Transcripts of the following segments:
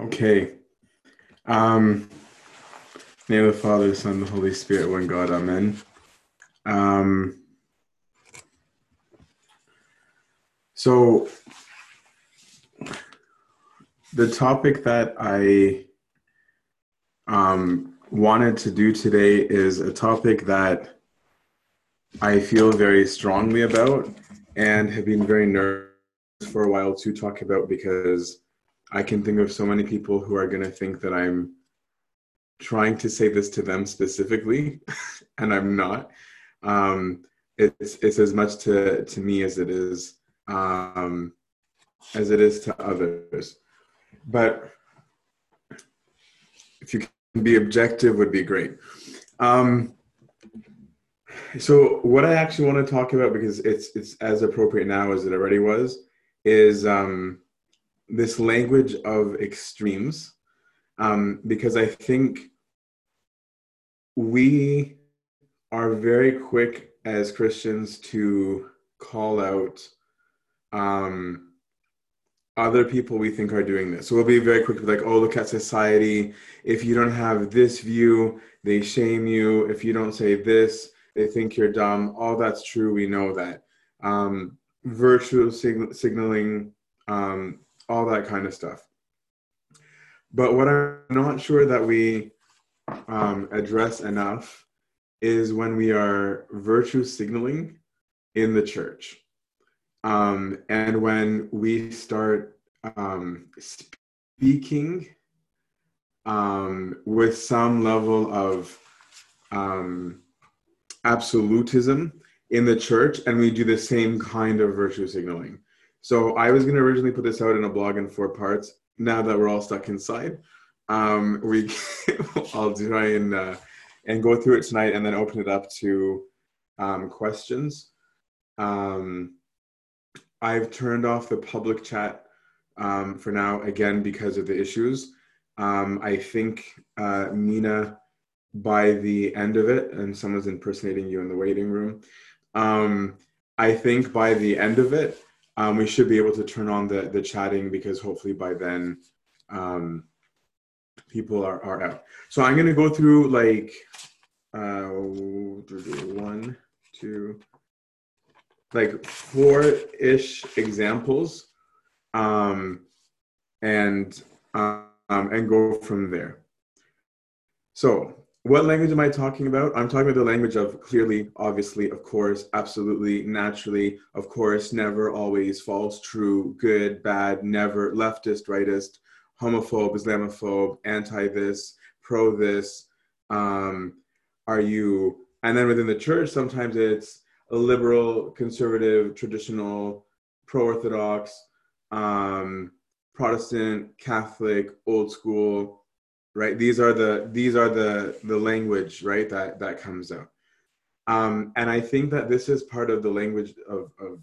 Okay. Um, name of the Father, the Son, the Holy Spirit, one God. Amen. Um, so, the topic that I um, wanted to do today is a topic that I feel very strongly about and have been very nervous for a while to talk about because I can think of so many people who are going to think that I'm trying to say this to them specifically, and I'm not. Um, it's it's as much to to me as it is um, as it is to others. But if you can be objective, would be great. Um, so what I actually want to talk about because it's it's as appropriate now as it already was is um, this language of extremes um, because I think we are very quick as Christians to call out um, other people we think are doing this. So we'll be very quick, like, oh, look at society. If you don't have this view, they shame you. If you don't say this, they think you're dumb. All that's true. We know that. Um, signaling, um, all that kind of stuff. But what I'm not sure that we um, address enough is when we are virtue signaling in the church. Um, and when we start um, speaking um, with some level of um, absolutism in the church, and we do the same kind of virtue signaling. So I was going to originally put this out in a blog in four parts. Now that we're all stuck inside, um, we I'll try and uh, and go through it tonight, and then open it up to um, questions. Um, I've turned off the public chat um, for now, again because of the issues. Um, I think uh, Mina, by the end of it, and someone's impersonating you in the waiting room. Um, I think by the end of it, um, we should be able to turn on the, the chatting because hopefully by then um, people are, are out. So I'm going to go through like uh, one, two, like four-ish examples um, and um, and go from there. So what language am I talking about? I'm talking about the language of clearly, obviously, of course, absolutely, naturally, of course, never, always, false, true, good, bad, never, leftist, rightist, homophobe, Islamophobe, anti this, pro this. Um, are you, and then within the church, sometimes it's a liberal, conservative, traditional, pro Orthodox, um, Protestant, Catholic, old school, right? These are the these are the the language right that that comes out. Um and i think that this is part of the language of of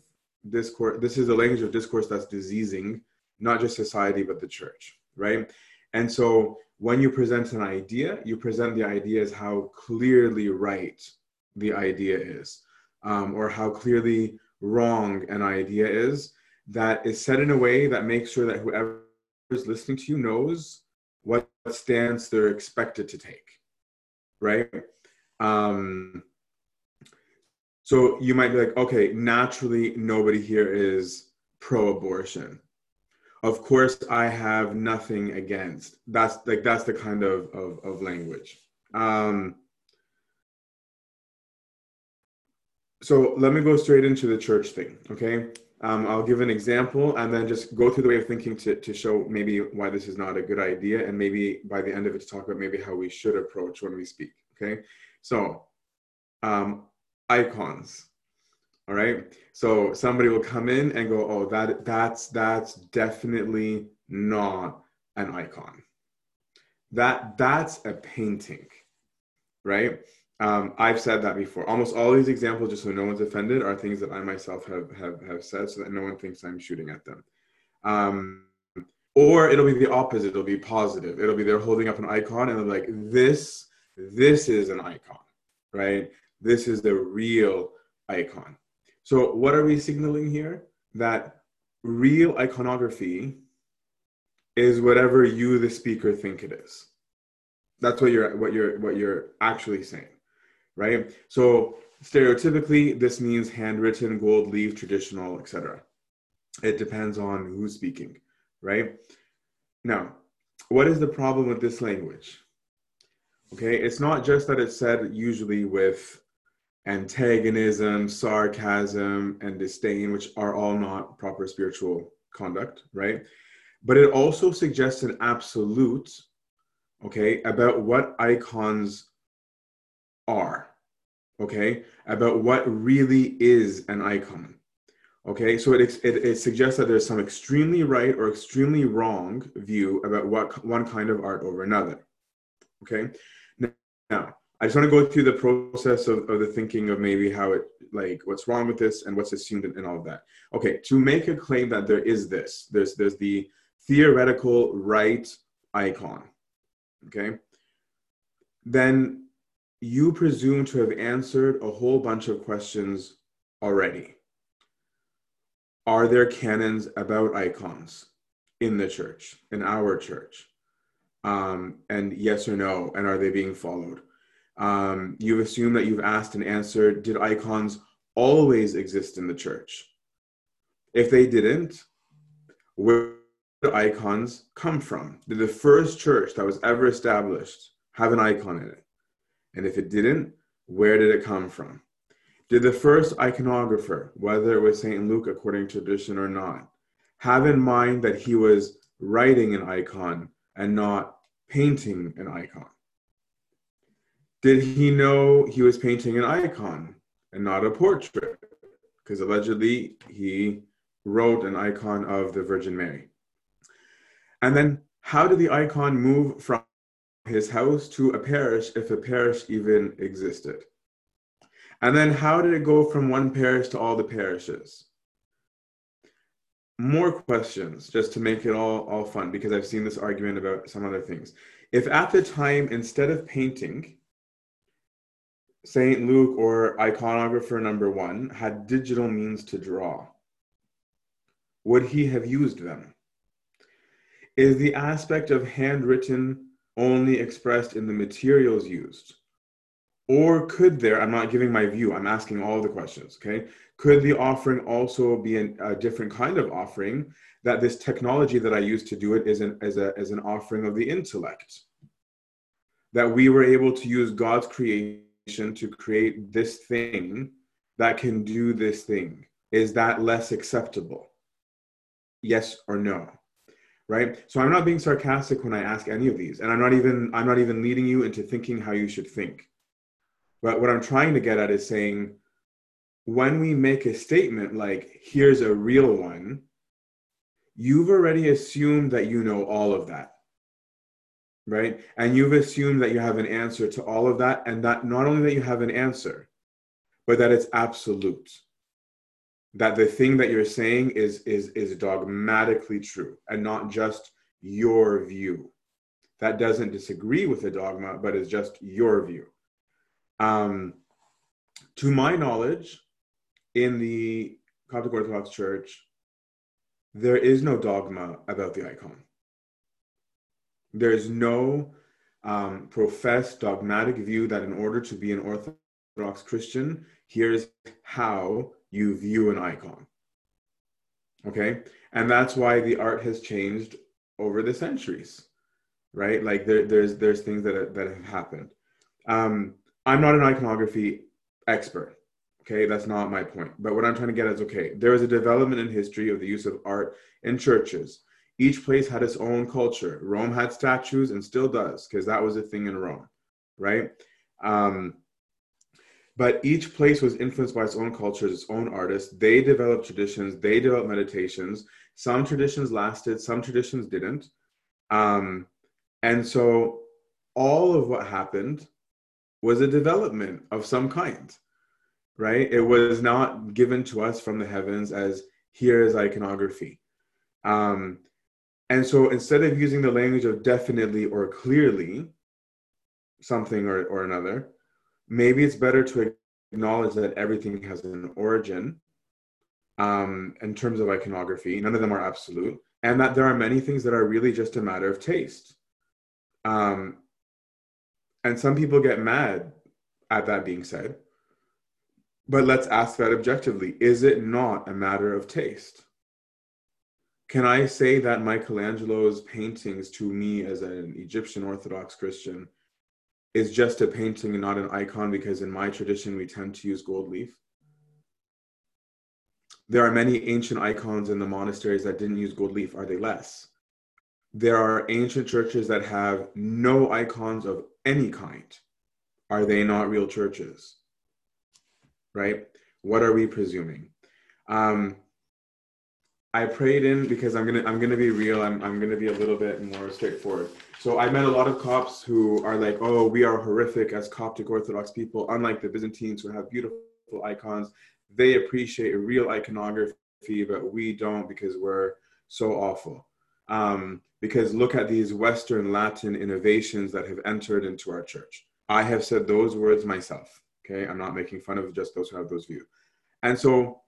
discourse this is the language of discourse that's diseasing not just society but the church right? And so when you present an idea you present the idea as how clearly right the idea is um, or how clearly wrong an idea is that is said in a way that makes sure that whoever is listening to you knows stance they're expected to take, right? Um, so you might be like, okay, naturally, nobody here is pro abortion. Of course, I have nothing against. That's like that's the kind of of, of language. Um, so let me go straight into the church thing, okay? Um, I'll give an example and then just go through the way of thinking to, to show maybe why this is not a good idea and maybe by the end of it to talk about maybe how we should approach when we speak. Okay. So, um, icons. All right. So somebody will come in and go, oh, that that's that's definitely not an icon. That that's a painting, right? Um, I've said that before. Almost all these examples, just so no one's offended, are things that I myself have have, have said, so that no one thinks I'm shooting at them. Um, or it'll be the opposite. It'll be positive. It'll be they're holding up an icon and they're like, "This, this is an icon, right? This is the real icon." So what are we signaling here? That real iconography is whatever you, the speaker, think it is. That's what you're what you're what you're actually saying, right? So stereotypically, this means handwritten, gold leaf, traditional, etc. It depends on who's speaking, right? Now, what is the problem with this language? Okay, it's not just that it's said usually with antagonism, sarcasm, and disdain, which are all not proper spiritual conduct, right? But it also suggests an absolute, okay, about what icons are, okay, about what really is an icon. Okay, so it, it, it suggests that there's some extremely right or extremely wrong view about what one kind of art over another. Okay, now I just want to go through the process of, of the thinking of maybe how it, like, what's wrong with this and what's assumed and, and all of that. Okay, to make a claim that there is this, there's, there's the theoretical right icon. Okay, then you presume to have answered a whole bunch of questions already are there canons about icons in the church, in our church? Um, and yes or no, and are they being followed? Um, you've assumed that you've asked and answered did icons always exist in the church? If they didn't, where did icons come from? Did the first church that was ever established have an icon in it? And if it didn't, where did it come from? Did the first iconographer, whether it was St. Luke according to tradition or not, have in mind that he was writing an icon and not painting an icon? Did he know he was painting an icon and not a portrait? Because allegedly he wrote an icon of the Virgin Mary. And then, how did the icon move from his house to a parish if a parish even existed? And then how did it go from one parish to all the parishes? More questions just to make it all, all fun because I've seen this argument about some other things. If at the time, instead of painting, St. Luke or iconographer number one had digital means to draw, would he have used them? Is the aspect of handwritten only expressed in the materials used? Or could there, I'm not giving my view, I'm asking all the questions, okay? Could the offering also be an, a different kind of offering that this technology that I use to do it is an, as, a, as an offering of the intellect? That we were able to use God's creation to create this thing that can do this thing. Is that less acceptable? Yes or no? Right so i'm not being sarcastic when i ask any of these and i'm not even i'm not even leading you into thinking how you should think but what I'm trying to get at is saying when we make a statement like, here's a real one, you've already assumed that you know all of that. Right? And you've assumed that you have an answer to all of that. And that not only that you have an answer, but that it's absolute. That the thing that you're saying is, is, is dogmatically true and not just your view. That doesn't disagree with the dogma, but is just your view. Um, to my knowledge, in the Coptic Orthodox Church, there is no dogma about the icon. There is no um, professed dogmatic view that in order to be an Orthodox Christian, here's how you view an icon. Okay? And that's why the art has changed over the centuries, right? Like there, there's there's things that, that have happened. Um, I'm not an iconography expert. Okay, that's not my point. But what I'm trying to get is okay, there is a development in history of the use of art in churches. Each place had its own culture. Rome had statues and still does, because that was a thing in Rome, right? Um, but each place was influenced by its own cultures, its own artists. They developed traditions, they developed meditations. Some traditions lasted, some traditions didn't. Um, and so all of what happened was a development of some kind, right? It was not given to us from the heavens as here is iconography. Um, and so instead of using the language of definitely or clearly something or, or another, maybe it's better to acknowledge that everything has an origin um, in terms of iconography. None of them are absolute. and that there are many things that are really just a matter of taste. Um, and some people get mad at that being said. But let's ask that objectively is it not a matter of taste? Can I say that Michelangelo's paintings, to me as an Egyptian Orthodox Christian, is just a painting and not an icon because in my tradition we tend to use gold leaf? There are many ancient icons in the monasteries that didn't use gold leaf. Are they less? There are ancient churches that have no icons of any kind. Are they not real churches? Right? What are we presuming? Um, I prayed in because I'm gonna I'm gonna be real. I'm I'm gonna be a little bit more straightforward. So I met a lot of Copts who are like, oh, we are horrific as Coptic Orthodox people, unlike the Byzantines who have beautiful icons they appreciate real iconography, but we don't because we're so awful. Um, because look at these Western Latin innovations that have entered into our church. I have said those words myself. Okay, I'm not making fun of just those who have those views. And so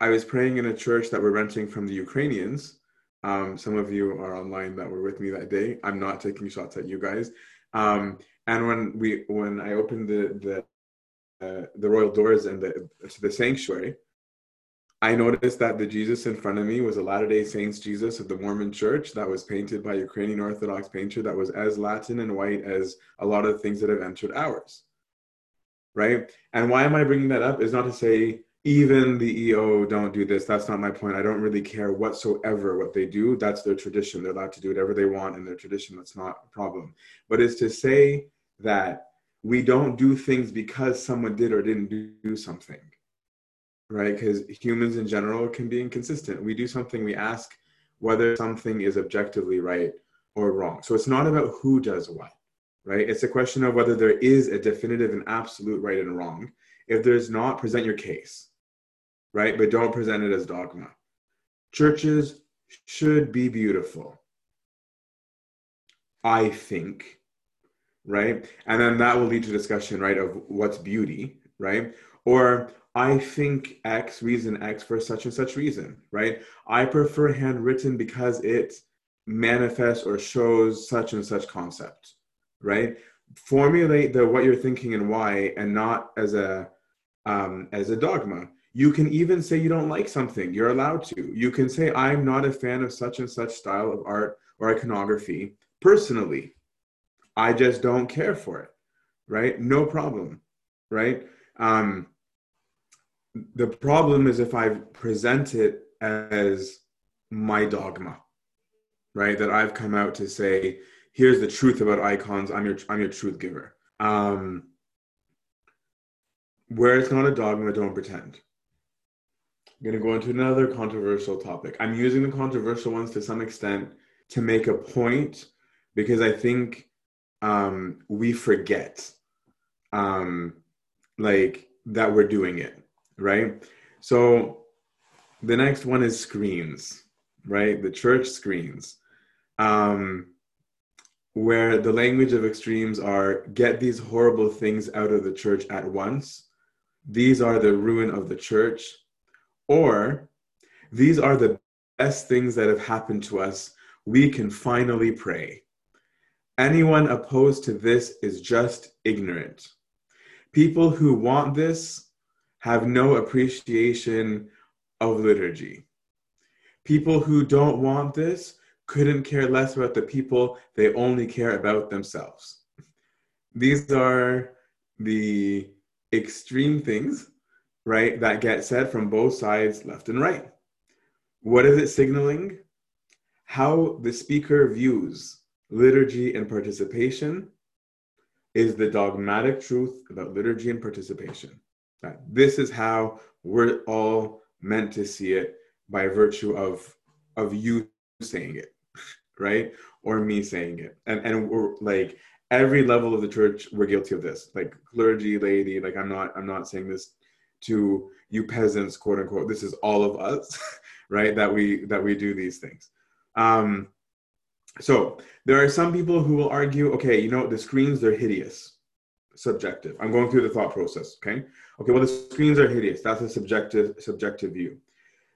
I was praying in a church that we're renting from the Ukrainians. Um, some of you are online that were with me that day. I'm not taking shots at you guys. Um, and when we when I opened the the uh, the royal doors and the to the sanctuary, I noticed that the Jesus in front of me was a Latter Day Saints Jesus of the Mormon Church that was painted by Ukrainian Orthodox painter that was as Latin and white as a lot of things that have entered ours. Right? And why am I bringing that up? Is not to say even the EO don't do this. That's not my point. I don't really care whatsoever what they do. That's their tradition. They're allowed to do whatever they want in their tradition. That's not a problem. But is to say that we don't do things because someone did or didn't do something right because humans in general can be inconsistent we do something we ask whether something is objectively right or wrong so it's not about who does what right it's a question of whether there is a definitive and absolute right and wrong if there's not present your case right but don't present it as dogma churches should be beautiful i think right? And then that will lead to discussion, right, of what's beauty, right? Or I think X reason X for such and such reason, right? I prefer handwritten because it manifests or shows such and such concept, right? Formulate the what you're thinking and why, and not as a um, as a dogma. You can even say you don't like something. You're allowed to. You can say I'm not a fan of such and such style of art or iconography personally, I just don't care for it, right? No problem, right? Um, the problem is if I present it as my dogma, right? That I've come out to say, here's the truth about icons. I'm your I'm your truth giver. Um, where it's not a dogma, don't pretend. I'm going to go into another controversial topic. I'm using the controversial ones to some extent to make a point because I think um, we forget um, like that we're doing it, right? So the next one is screens, right? The church screens, um, where the language of extremes are get these horrible things out of the church at once. These are the ruin of the church, or these are the best things that have happened to us. We can finally pray Anyone opposed to this is just ignorant. People who want this have no appreciation of liturgy. People who don't want this couldn't care less about the people, they only care about themselves. These are the extreme things, right, that get said from both sides, left and right. What is it signaling? How the speaker views liturgy and participation is the dogmatic truth about liturgy and participation. That this is how we're all meant to see it by virtue of of you saying it, right? Or me saying it. And and we're like every level of the church, we're guilty of this. Like clergy, laity, like I'm not I'm not saying this to you peasants, quote unquote. This is all of us, right? That we that we do these things. Um, so there are some people who will argue, okay, you know, the screens, they're hideous. Subjective. I'm going through the thought process, okay? Okay, well, the screens are hideous. That's a subjective, subjective view.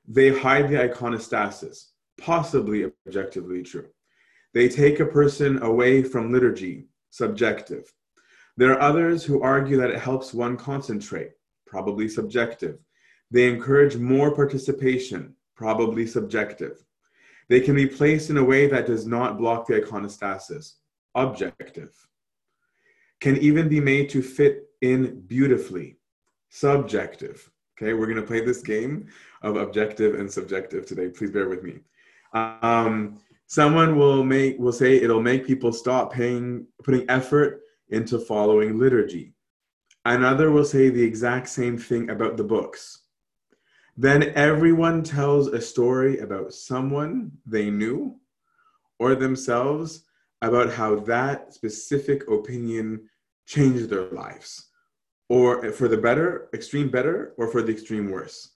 They hide the iconostasis. possibly objectively true. They take a person away from liturgy, subjective. There are others who argue that it helps one concentrate, probably subjective. They encourage more participation, probably subjective. They can be placed in a way that does not block the iconostasis, objective. Can even be made to fit in beautifully, subjective. Okay, we're to play this game of objective and subjective today. Please bear with me. Um, someone will make will say it'll make people stop paying putting effort into following liturgy. Another will say the exact same thing about the books. Then everyone tells a story about someone they knew or themselves about how that specific opinion changed their lives or for the better, extreme better, or for the extreme worse.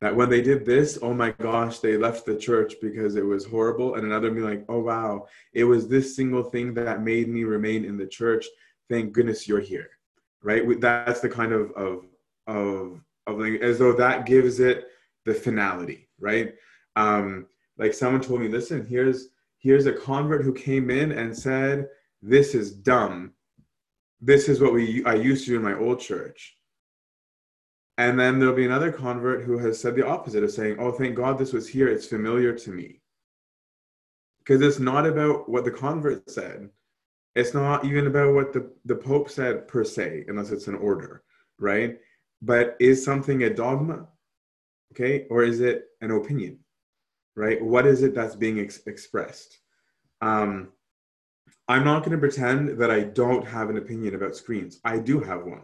That when they did this, oh my gosh, they left the church because it was horrible. And another be like, oh wow, it was this single thing that made me remain in the church. Thank goodness you're here. Right? That's the kind of of of of like, as though that gives it the finality, right? Um, like someone told me, listen, here's here's a convert who came in and said, This is dumb this is what we I used to do in my old church. And then there'll be another convert who has said the opposite of saying, Oh, thank God this was here. It's familiar to me. Because it's not about what the convert said. It's not even about what the, the Pope said per se, unless it's an order, right? But is something a dogma? Okay. Or is it an opinion? Right? What is it that's being ex- expressed? Um, I'm not going to pretend that I don't have an opinion about screens. I do have one.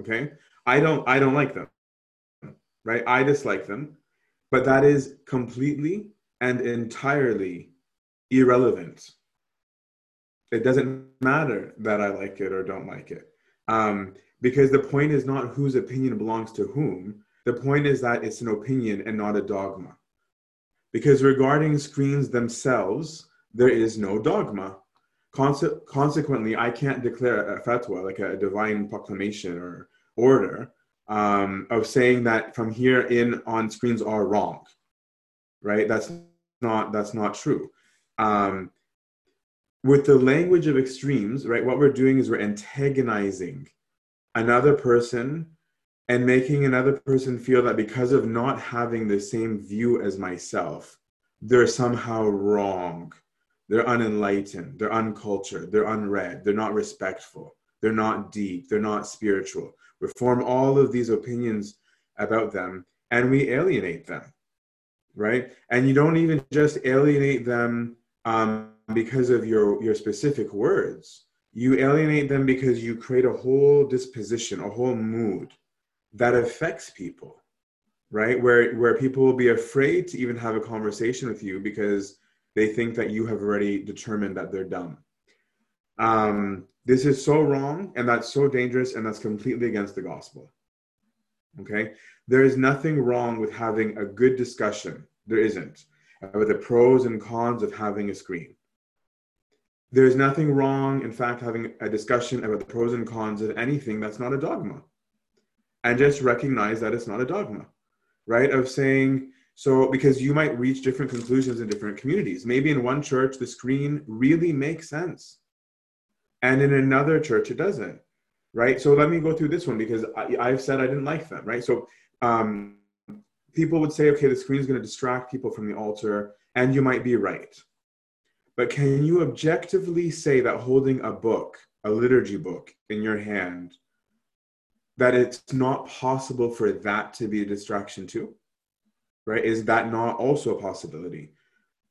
Okay? I don't I don't like them. Right? I dislike them. But that is completely and entirely irrelevant. It doesn't matter that I like it or don't like it. Um, because the point is not whose opinion belongs to whom. The point is that it's an opinion and not a dogma. Because regarding screens themselves, there is no dogma Conse- consequently, I can't declare a fatwa, like a divine proclamation or order, um, of saying that from here in on screens are wrong. Right? That's not that's not true. Um, with the language of extremes, right? What we're doing is we're antagonizing another person and making another person feel that because of not having the same view as myself, they're somehow wrong they're unenlightened, they're uncultured, they're unread, they're not respectful, they're not deep, they're not spiritual. We form all of these opinions about them and we alienate them, right? And you don't even just alienate them um, because of your, your specific words. You alienate them because you create a whole disposition, a whole mood that affects people, right? Where, where people will be afraid to even have a conversation with you because they think that you have already determined that they're dumb. Um, this is so wrong and that's so dangerous and that's completely against the gospel. Okay? There is nothing wrong with having a good discussion. There isn't. About the pros and cons of having a screen. There's nothing wrong, in fact, having a discussion about the pros and cons of anything that's not a dogma. And just recognize that it's not a dogma, right? Of saying, so, because you might reach different conclusions in different communities. Maybe in one church, the screen really makes sense. And in another church, it doesn't. Right. So, let me go through this one because I, have said I didn't like them. Right. So, um, people would say, okay, the screen is going to distract people from the altar. And you might be right. But can you objectively say that holding a book, a liturgy book in your hand, that it's not possible for that to be a distraction too? right? Is that not also a possibility?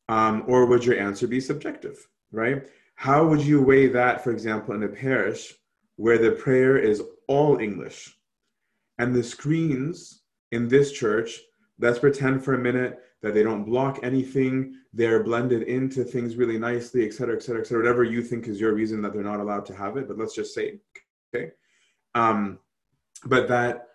Um, or would your answer be subjective, right? How would you weigh that, for example, in a parish where the prayer is all English and the screens in this church, let's pretend for a minute that they don't block anything, they're blended into things really nicely, et cetera, et cetera, et cetera, whatever you think is your reason that they're not allowed to have it, but let's just say, okay? Um, but that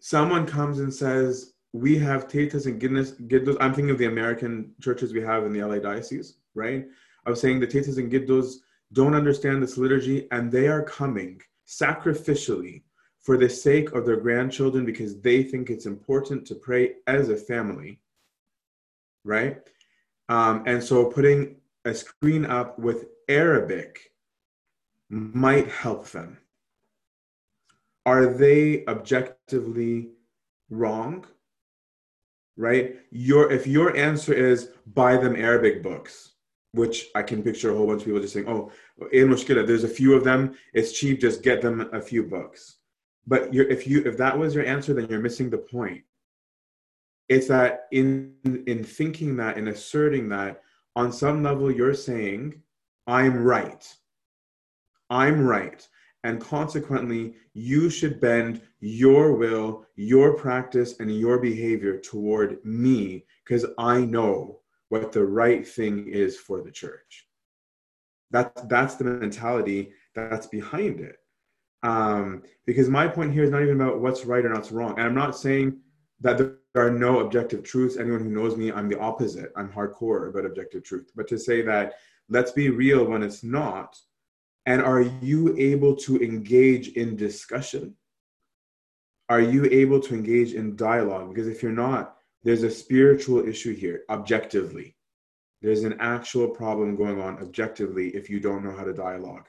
someone comes and says, we have Tetas and Giddos. I'm thinking of the American churches we have in the LA diocese, right? I was saying the Tetas and Giddos don't understand this liturgy and they are coming sacrificially for the sake of their grandchildren because they think it's important to pray as a family, right? Um, and so putting a screen up with Arabic might help them. Are they objectively wrong? Right? Your if your answer is buy them Arabic books, which I can picture a whole bunch of people just saying, "Oh, in mushkila, there's a few of them. It's cheap. Just get them a few books." But if you if that was your answer, then you're missing the point. It's that in in thinking that in asserting that on some level you're saying, "I'm right." I'm right. And consequently, you should bend your will, your practice, and your behavior toward me because I know what the right thing is for the church. That's, that's the mentality that's behind it. Um, because my point here is not even about what's right or what's wrong. And I'm not saying that there are no objective truths. Anyone who knows me, I'm the opposite. I'm hardcore about objective truth. But to say that let's be real when it's not, and are you able to engage in discussion? Are you able to engage in dialogue? Because if you're not, there's a spiritual issue here, objectively. There's an actual problem going on objectively if you don't know how to dialogue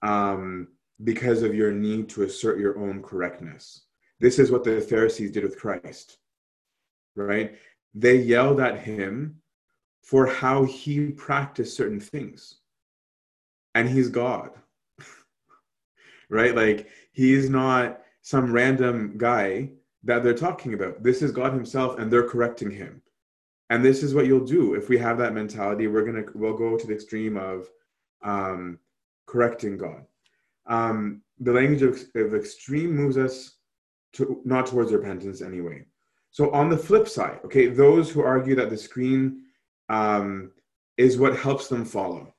um, because of your need to assert your own correctness. This is what the Pharisees did with Christ, right? They yelled at him for how he practiced certain things and he's God. right? Like he's not some random guy that they're talking about. This is God himself and they're correcting him. And this is what you'll do if we have that mentality. We're to we'll go to the extreme of um, correcting God. Um, the language of, of extreme moves us to not towards repentance anyway. So on the flip side, okay, those who argue that the screen um, is what helps them follow,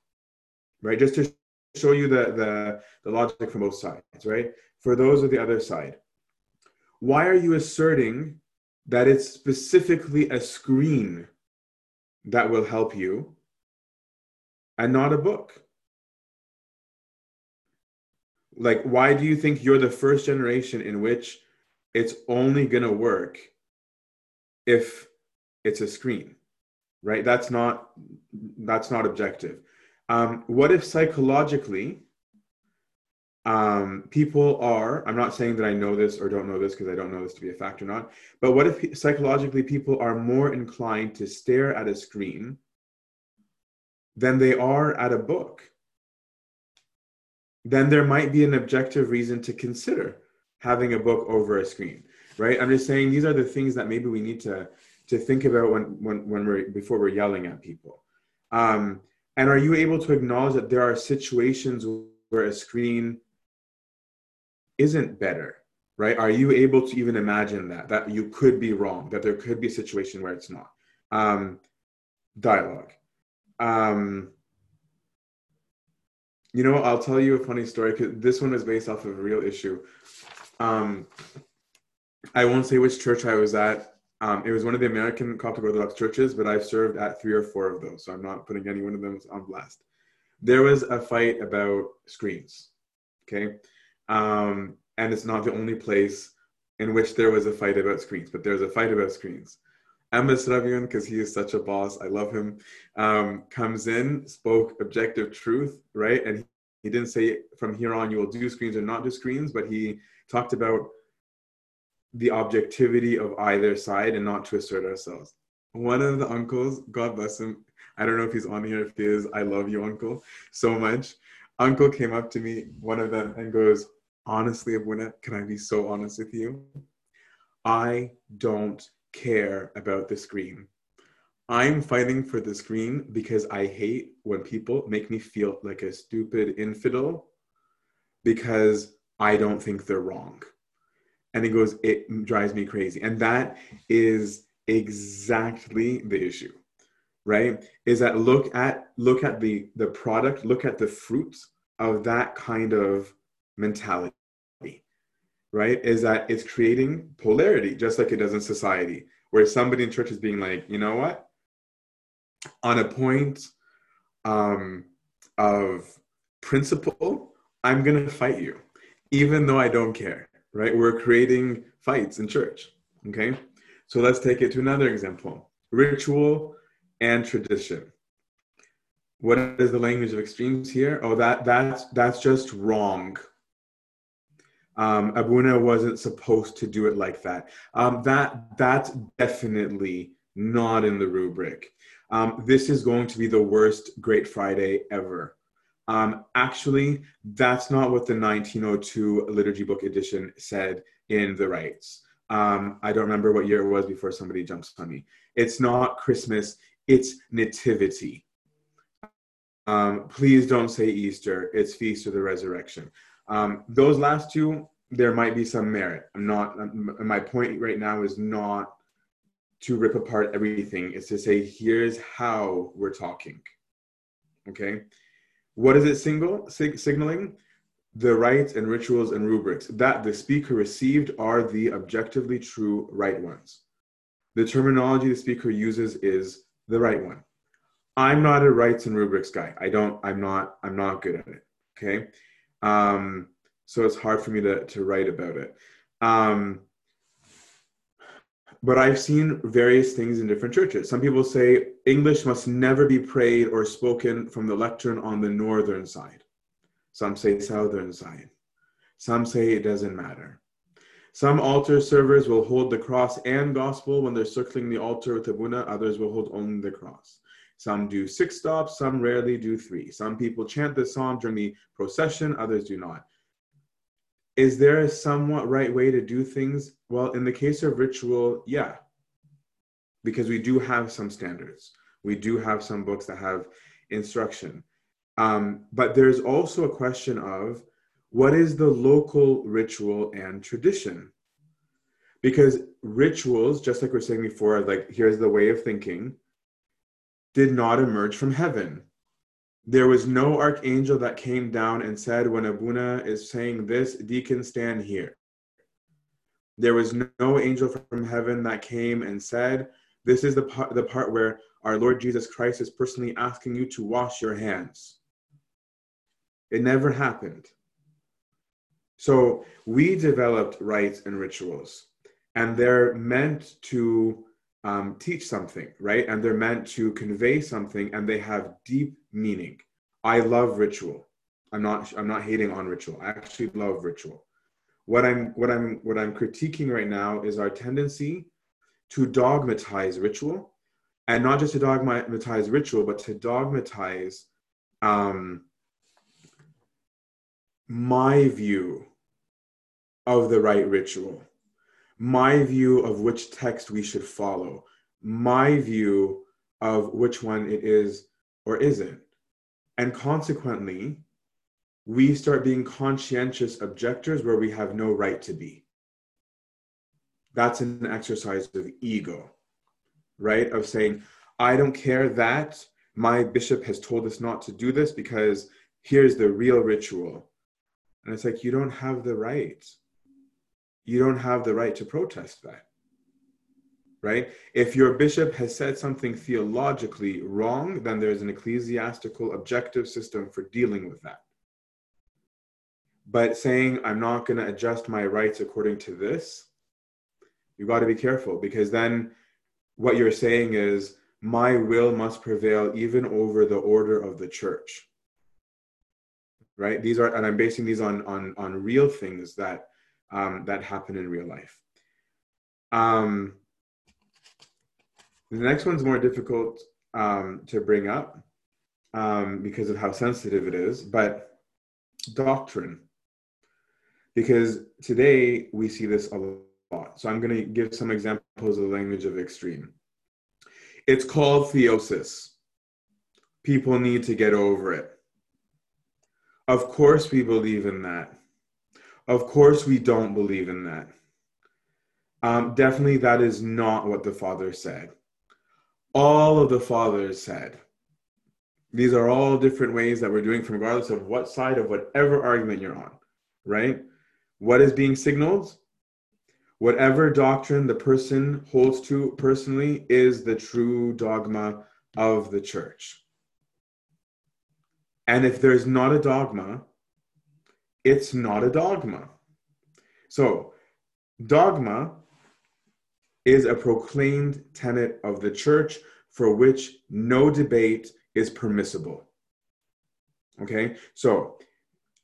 right? Just to show you the, the, the logic from both sides, right? For those of the other side, why are you asserting that it's specifically a screen that will help you and not a book? Like, why do you think you're the first generation in which it's only going to work if it's a screen? Right? That's not that's not objective. Um, what if psychologically um, people are, I'm not saying that I know this or don't know this because I don't know this to be a fact or not, but what if psychologically people are more inclined to stare at a screen than they are at a book? Then there might be an objective reason to consider having a book over a screen, right? I'm just saying these are the things that maybe we need to to think about when when when we're before we're yelling at people. Um, and are you able to acknowledge that there are situations where a screen isn't better, right? Are you able to even imagine that, that you could be wrong, that there could be a situation where it's not? Um, dialogue. Um, you know, I'll tell you a funny story because this one is based off of a real issue. Um, I won't say which church I was at um, it was one of the American Coptic Orthodox churches, but I've served at three or four of those, so I'm not putting any one of them on blast. There was a fight about screens, okay? Um, and it's not the only place in which there was a fight about screens, but there's a fight about screens. Anba Serapion, because he is such a boss, I love him, um, comes in, spoke objective truth, right? And he didn't say from here on you will do screens or not do screens, but he talked about the objectivity of either side and not to assert ourselves. One of the uncles, God bless him, I don't know if he's on here. If he is, I love you, uncle, so much. Uncle came up to me, one of them, and goes, Honestly, Abuna, can I be so honest with you? I don't care about the screen. I'm fighting for the screen because I hate when people make me feel like a stupid infidel because I don't think they're wrong and he goes it drives me crazy. And that is exactly the issue right? Is that look at look at the the product look at the fruits of that kind of mentality right? Is that it's creating polarity just like it does in society where somebody in church is being like you know what? On a point um, of principle i'm going to fight you even though i don't care right? We're creating fights in church. Okay. So let's take it to another example ritual and tradition. What is the language of extremes here? Oh, that that's that's just wrong. Um, Abuna wasn't supposed to do it like that. Um, that that's definitely not in the rubric. Um, this is going to be the worst Great Friday ever. Um, actually, that's not what the 1902 liturgy book edition said in the rites. Um, I don't remember what year it was before somebody jumps on me. It's not Christmas, it's Nativity. Um, please don't say Easter, it's Feast of the Resurrection. Um, those last two, there might be some merit. I'm not, my point right now is not to rip apart everything, it's to say, here's how we're talking. Okay? What is it single, sig- signaling? The rites and rituals and rubrics that the speaker received are the objectively true right ones. The terminology the speaker uses is the right one. I'm not a rites and rubrics guy. I don't, I'm not, I'm not good at it. Okay. Um, so it's hard for me to, to write about it. Um, but I've seen various things in different churches. Some people say English must never be prayed or spoken from the lectern on the northern side. Some say southern side. Some say it doesn't matter. Some altar servers will hold the cross and gospel when they're circling the altar with the buna. Others will hold only the cross. Some do six stops, some rarely do three. Some people chant the psalm during the procession, others do not is there a somewhat right way to do things? Well, in the case of ritual, yeah, because we do have some standards. We do have some books that have instruction. Um, but there's also a question of what is the local ritual and tradition? Because rituals, just like we are saying before, like here's the way of thinking, did not emerge from heaven. There was no archangel that came down and said, when Abuna is saying this, deacon, stand here. There was no angel from heaven that came and said, this is the part, the part where our Lord Jesus Christ is personally asking you to wash your hands. It never happened. So we developed rites and rituals, and they're meant to um, teach something, right? And they're meant to convey something, and they have deep meaning. I love ritual. I'm not. I'm not hating on ritual. I actually love ritual. What I'm what I'm what I'm critiquing right now is our tendency to dogmatize ritual, and not just to dogmatize ritual, but to dogmatize um, my view of the right ritual my view of which text we should follow, my view of which one it is or isn't. And consequently, we start being conscientious objectors where we have no right to be. That's an exercise of ego, right? Of saying, I don't care that my bishop has told us not to do this because here's the real ritual. And it's like, you don't have the right you don't have the right to protest that. Right? If your bishop has said something theologically wrong, then there's an ecclesiastical objective system for dealing with that. But saying, I'm not going to adjust my rites according to this, you got to be careful because then what you're saying is, my will must prevail even over the order of the church right these are and i'm basing these on on on real things that um, that happen in real life. Um, the next one's more difficult um, to bring up um, because of how sensitive it is, but doctrine. Because today we see this a lot. So I'm going to give some examples of the language of extreme. It's called theosis. People need to get over it. Of course, we believe in that. Of course, we don't believe in that. Um, definitely, that is not what the Father said. All of the Fathers said. These are all different ways that we're doing from regardless of what side of whatever argument you're on, right? What is being signaled? Whatever doctrine the person holds to personally is the true dogma of the church. And if there's not a dogma, it's not a dogma. So, dogma is a proclaimed tenet of the church for which no debate is permissible. Okay, so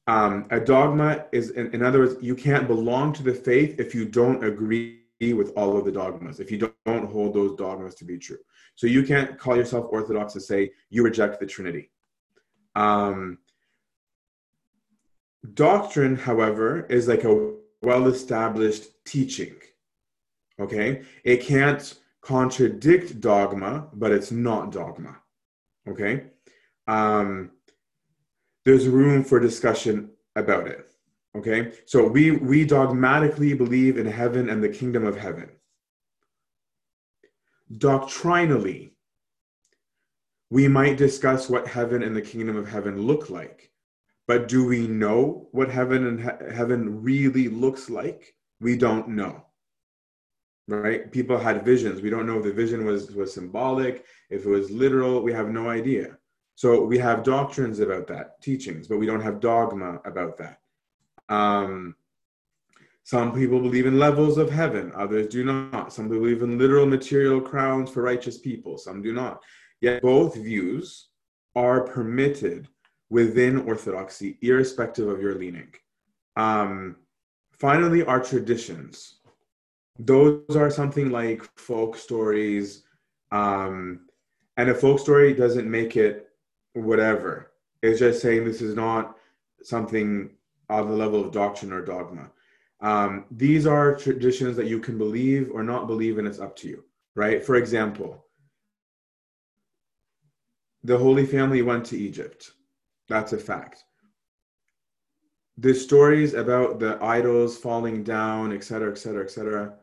um, a dogma is, in, in, other words, you can't belong to the faith if you don't agree with all of the dogmas, if you don't, don't hold those dogmas to be true. So you can't call yourself Orthodox and say you reject the Trinity. Um, doctrine, however, is like a well established teaching. Okay, it can't contradict dogma, but it's not dogma. Okay, um, there's room for discussion about it. Okay, so we we dogmatically believe in heaven and the kingdom of heaven. Doctrinally, we might discuss what heaven and the kingdom of heaven look like, but do we know what heaven and he- heaven really looks like? We don't know. Right? People had visions. We don't know if the vision was was symbolic if it was literal. We have no idea. So we have doctrines about that teachings but we don't have dogma about that. Um, some people believe in levels of heaven others do not. Some believe in literal material crowns for righteous people some do not. Yet both views are permitted within orthodoxy irrespective of your leaning. Um, finally our traditions. Those are something like folk stories um, and a folk story doesn't make it whatever. It's just saying this is not something on the level of doctrine or dogma. Um, these are traditions that you can believe or not believe and it's up to you right? For example the holy family went to egypt that's a fact the stories about the idols falling down et cetera et cetera et cetera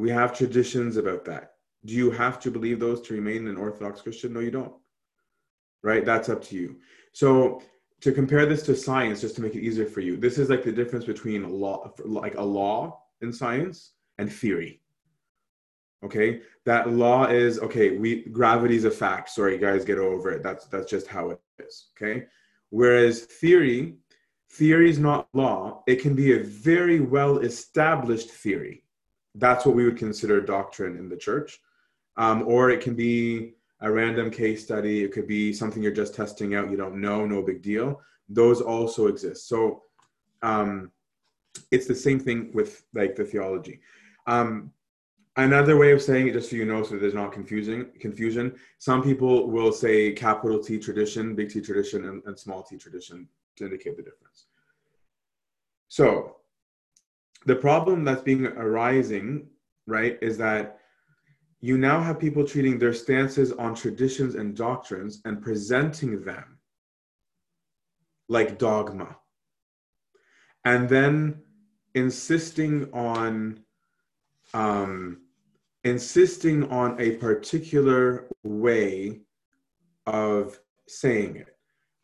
we have traditions about that. Do you have to believe those to remain an Orthodox Christian? No, you don't. Right? That's up to you. So to compare this to science, just to make it easier for you, this is like the difference between law, like a law in science and theory. Okay, that law is okay. We gravity is a fact. Sorry, guys, get over it. That's that's just how it is. Okay, whereas theory, theory is not law. It can be a very well established theory that's what we would consider doctrine in the church. Um, or it can be a random case study. It could be something you're just testing out. You don't know, no big deal. Those also exist. So um, it's the same thing with like the theology. Um, another way of saying it, just so you know, so there's not confusing confusion. Some people will say capital T tradition, big T tradition, and, and small T tradition to indicate the difference. So the problem that's being arising, right, is that you now have people treating their stances on traditions and doctrines and presenting them like dogma. And then insisting on um, insisting on a particular way of saying it.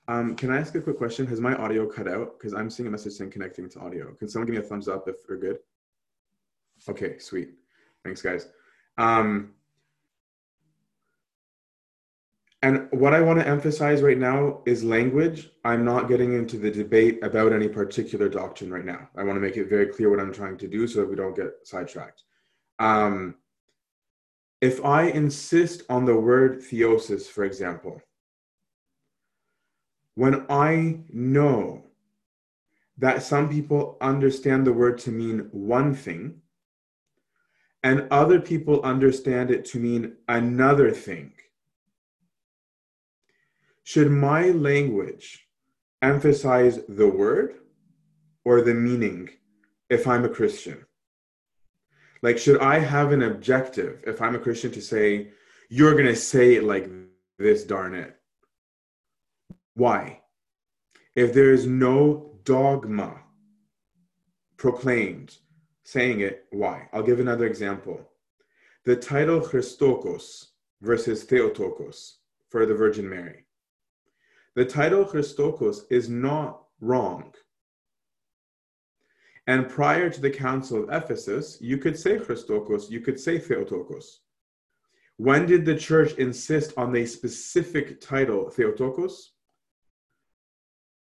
Um, can I ask a quick question? Has my audio cut out? Because I'm seeing a message saying connecting to audio. Can someone give me a thumbs up if we're good? Okay, sweet. Thanks, guys. Um, and what I want to emphasize right now is language. I'm not getting into the debate about any particular doctrine right now. I want to make it very clear what I'm trying to do so that we don't get sidetracked. Um, if I insist on the word theosis, for example, when I know that some people understand the word to mean one thing and other people understand it to mean another thing, should my language emphasize the word or the meaning if I'm a Christian? Like, should I have an objective if I'm a Christian to say, you're going to say it like this, darn it? Why? If there is no dogma proclaimed saying it, why? I'll give another example. The title Christotokos versus Theotokos for the Virgin Mary. The title Christotokos is not wrong. And prior to the Council of Ephesus, you could say Christotokos, you could say Theotokos. When did the church insist on a specific title, Theotokos?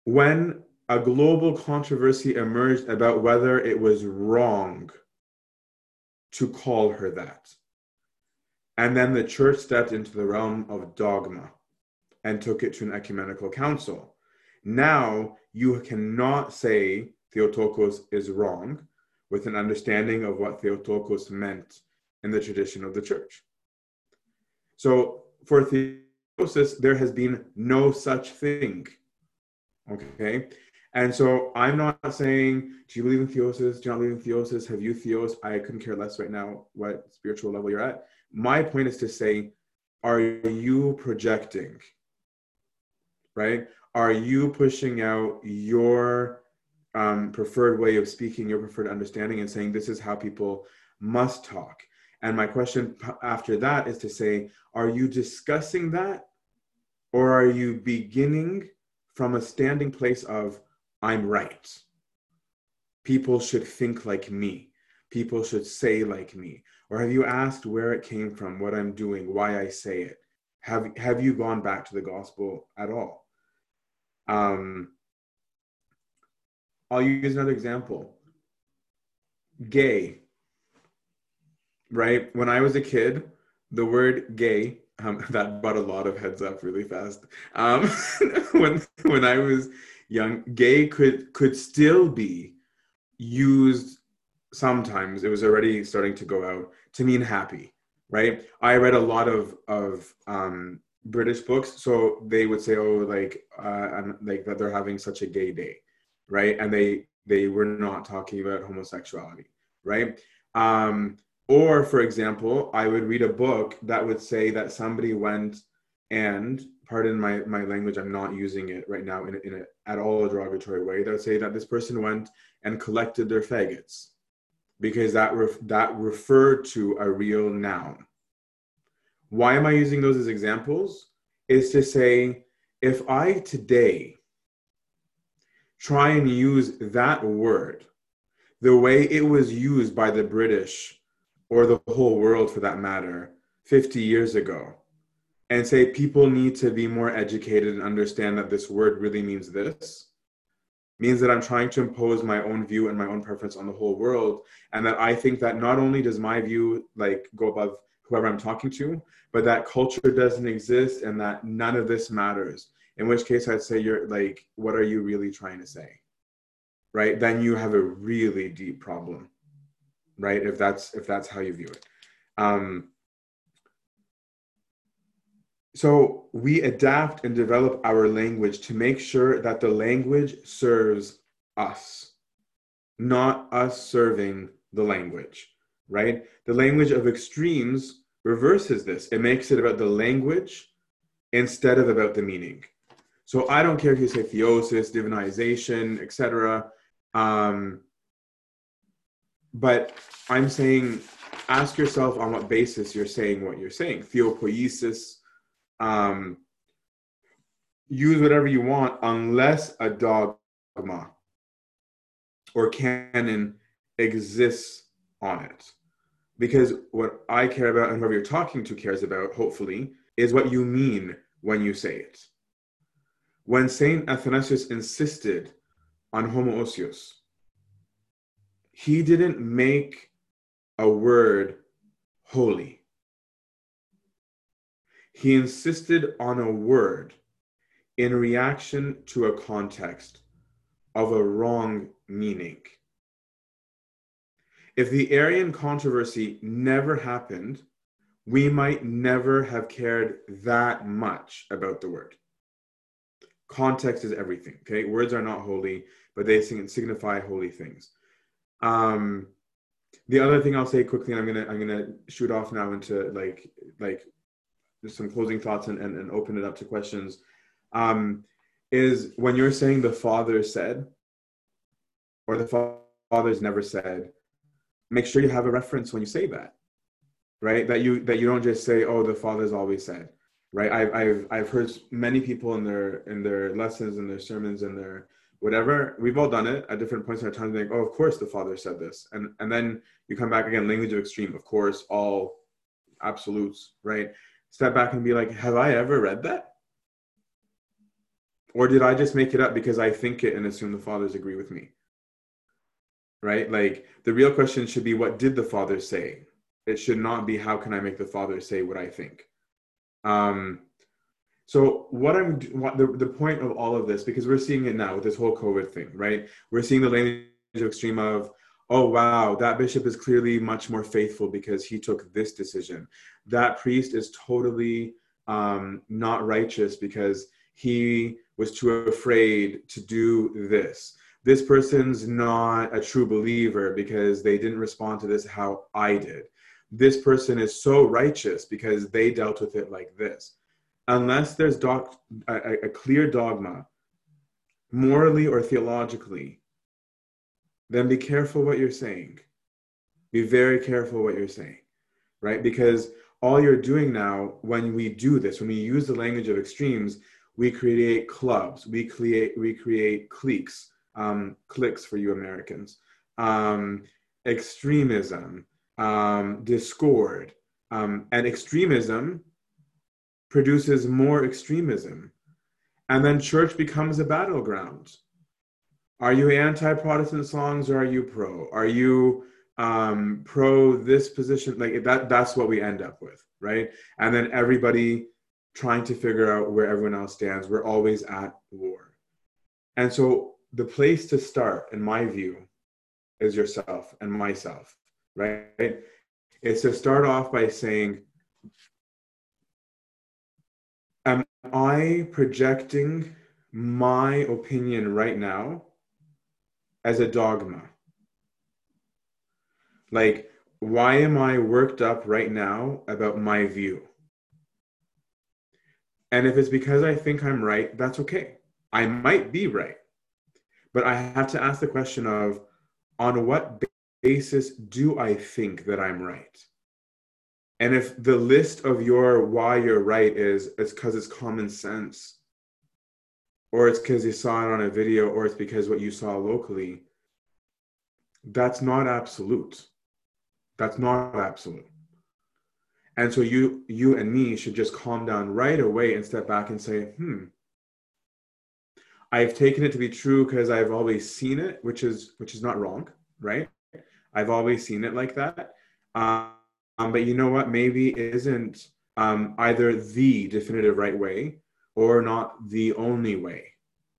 when a global controversy emerged about whether it was wrong to call her that. And then the church stepped into the realm of dogma and took it to an ecumenical council. Now you cannot say Theotokos is wrong with an understanding of what Theotokos meant in the tradition of the church. So for Theosis, there has been no such thing. Okay. And so I'm not saying, do you believe in theosis? Do you not believe in theosis? Have you theos? I couldn't care less right now what spiritual level you're at. My point is to say, are you projecting? Right? Are you pushing out your um, preferred way of speaking, your preferred understanding, and saying this is how people must talk? And my question after that is to say, are you discussing that? Or are you beginning from a standing place of, I'm right? People should think like me. People should say like me. Or have you asked where it came from, what I'm doing, why I say it? Have, have you gone back to the gospel at all? Um, I'll use another example. Gay right? When I was a kid, the word gay, um, that brought a lot of heads up really fast. Um, when when I was young, gay could could still be used sometimes. It was already starting to go out to mean happy, right? I read a lot of of um, British books, so they would say, "Oh, like, uh, like that they're having such a gay day," right? And they they were not talking about homosexuality, right? Um, or, for example, I would read a book that would say that somebody went and, pardon my, my language, I'm not using it right now in, a, in a, at all a derogatory way, that would say that this person went and collected their faggots because that, ref, that referred to a real noun. Why am I using those as examples? Is to say, if I today try and use that word the way it was used by the British or the whole world for that matter, 50 years ago, and say people need to be more educated and understand that this word really means this, means that I'm trying to impose my own view and my own preference on the whole world. And that I think that not only does my view like go above whoever I'm talking to, but that culture doesn't exist and that none of this matters. In which case I'd say you're like, what are you really trying to say? Right? Then you have a really deep problem right? If that's if that's how you view it. Um, so we adapt and develop our language to make sure that the language serves us, not us serving the language, right? The language of extremes reverses this. It makes it about the language instead of about the meaning. So I don't care if you say theosis, divinization, etc. Um, but I'm saying, ask yourself on what basis you're saying what you're saying. Theopoiesis, um, use whatever you want unless a dogma or canon exists on it. Because what I care about and whoever you're talking to cares about, hopefully, is what you mean when you say it. When Saint Athanasius insisted on homoousios, he didn't make a word holy. He insisted on a word in reaction to a context of a wrong meaning. If the Arian controversy never happened, we might never have cared that much about the word. Context is everything, okay? Words are not holy, but they signify holy things. Um, the other thing I'll say quickly, and I'm gonna I'm gonna shoot off now into like like some closing thoughts and, and, and open it up to questions. Um, is when you're saying the father said, or the father's never said, make sure you have a reference when you say that, right? That you that you don't just say, oh, the father's always said, right? I've I've I've heard many people in their in their lessons and their sermons and their whatever we've all done it at different points in our time like oh of course the father said this. And and then you come back again language of extreme of course all absolutes right? Step back and be like have i ever read that? Or did i just make it up because i think it and assume the fathers agree with me? Right? Like the real question should be what did the father say? It should not be how can I make the Father say what I think. Um, so what I'm what the, the point of all of this, because we're seeing it now with this whole COVID thing, right? We're seeing the language of extreme of, oh wow, that bishop is clearly much more faithful because he took this decision. That priest is totally um, not righteous because he was too afraid to do this. This person's not a true believer because they didn't respond to this how I did. This person is so righteous because they dealt with it like this unless there's doc, a, a clear dogma, morally or theologically, then be careful what you're saying. Be very careful what you're saying, right? Because all you're doing now, when we do this, when we use the language of extremes, we create clubs, we create we create cliques, um, cliques for you Americans, um, extremism, um, discord, um, and extremism produces more extremism. And then church becomes a battleground. Are you anti Protestant songs or are you pro? Are you um, pro this position? Like that, that's what we end up with, right? And then everybody trying to figure out where everyone else stands. We're always at war. And so the place to start, in my view, is yourself and myself, right? It's to start off by saying, am I projecting my opinion right now as a dogma? Like, why am I worked up right now about my view? And if it's because I think I'm right, that's okay. I might be right. But I have to ask the question of on what basis do I think that I'm right? And if the list of your why you're right is it's because it's common sense, or it's because you saw it on a video, or it's because what you saw locally, that's not absolute. That's not absolute. And so you you and me should just calm down right away and step back and say, hmm, I've taken it to be true because I've always seen it, which is which is not wrong, right? I've always seen it like that. Um, but you know what? Maybe isn't um, either the definitive right way or not the only way,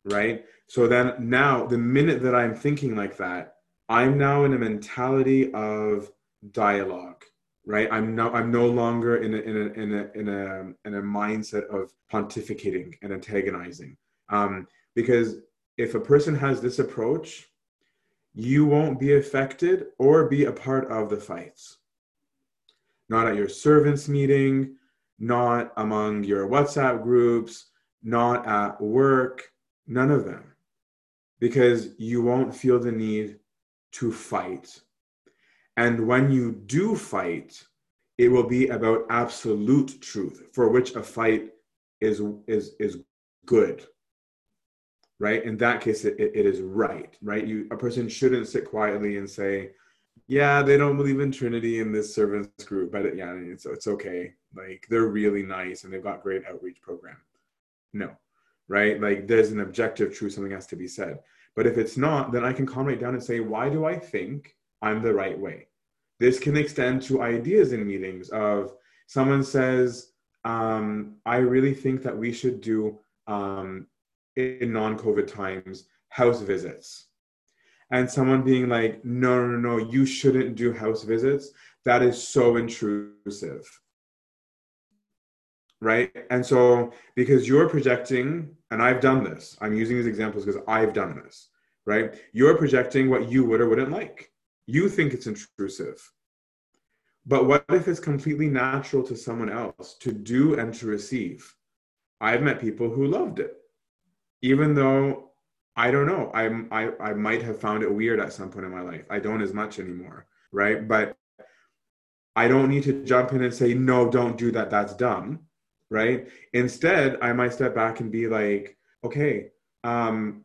right? So then now, the minute that I'm thinking like that, I'm now in a mentality of dialogue, right? I'm no, I'm no longer in a, in a, in a, in a, in a mindset of pontificating and antagonizing. Um, because if a person has this approach, you won't be affected or be a part of the fights not at your servants meeting, not among your WhatsApp groups, not at work, none of them. Because you won't feel the need to fight. And when you do fight, it will be about absolute truth, for which a fight is is is good. Right? In that case, it, it is right, right? You a person shouldn't sit quietly and say, yeah, they don't believe in Trinity in this servants group, but yeah, it's it's okay. Like they're really nice and they've got great outreach program. No, right? Like there's an objective truth, something has to be said. But if it's not, then I can calm right down and say, why do I think I'm the right way? This can extend to ideas in meetings of someone says, um, I really think that we should do um, in non-COVID times house visits and someone being like, no, no, no, you shouldn't do house visits, that is so intrusive. Right. And so, because you're projecting, and I've done this, I'm using these examples because I've done this, right? You're projecting what you would or wouldn't like. You think it's intrusive. But what if it's completely natural to someone else to do and to receive? I've met people who loved it, even though I don't know. I'm I I might have found it weird at some point in my life. I don't as much anymore, right? But I don't need to jump in and say no, don't do that. That's dumb, right? Instead, I might step back and be like, okay, um,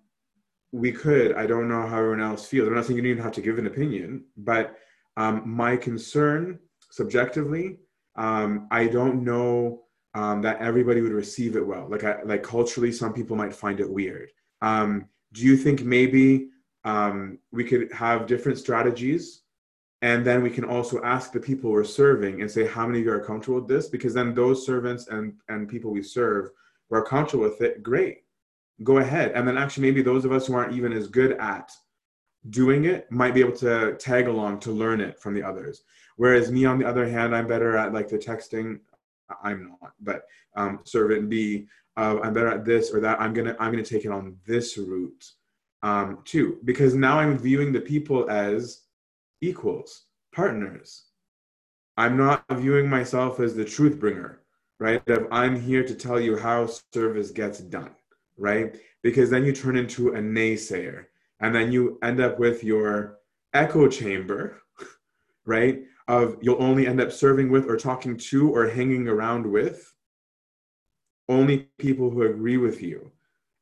we could. I don't know how everyone else feels. I'm not saying you even have to give an opinion, but um, my concern, subjectively, um, I don't know um, that everybody would receive it well. Like, I, like culturally, some people might find it weird. Um, do you think maybe um, we could have different strategies and then we can also ask the people we're serving and say how many of you are comfortable with this because then those servants and and people we serve who are comfortable with it great go ahead and then actually maybe those of us who aren't even as good at doing it might be able to tag along to learn it from the others whereas me on the other hand i'm better at like the texting i'm not but um, servant b uh, i'm better at this or that. I'm gonna i'm gonna take it on this route um, too because now i'm viewing the people as equals partners. I'm not viewing myself as the truth bringer right? I'm here to tell you how service gets done right? Because then you turn into a naysayer and then you end up with your echo chamber right of you'll only end up serving with or talking to or hanging around with only people who agree with you.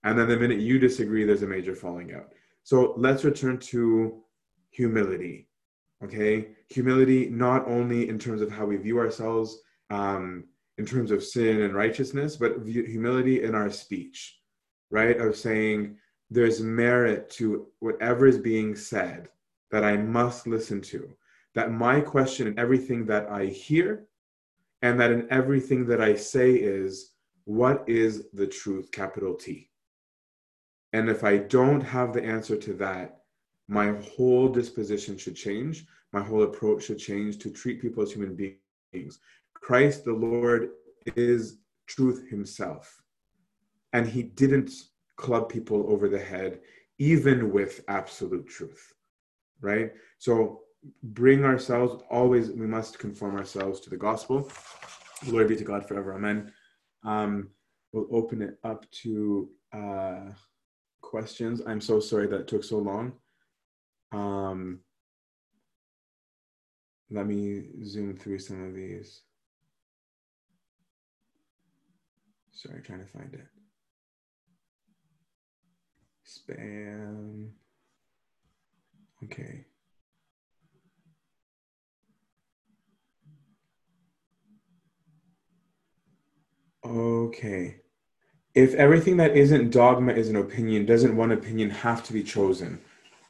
And then the minute you disagree there's a major falling out. So let's return to humility okay? Humility not only in terms of how we view ourselves um, in terms of sin and righteousness but humility in our speech right? Of saying there's merit to whatever is being said that I must listen to. That my question in everything that I hear and that in everything that I say is, what is the truth, capital T? And if I don't have the answer to that, my whole disposition should change. My whole approach should change to treat people as human beings. Christ the Lord is truth himself. And he didn't club people over the head, even with absolute truth, right? So bring ourselves, always, we must conform ourselves to the gospel. Glory be to God forever. Amen. Um, we'll open it up to uh, questions. I'm so sorry that took so long. Um, let me zoom through some of these. Sorry, trying to find it. Spam. Okay. Okay. If everything that isn't dogma is an opinion, doesn't one opinion have to be chosen?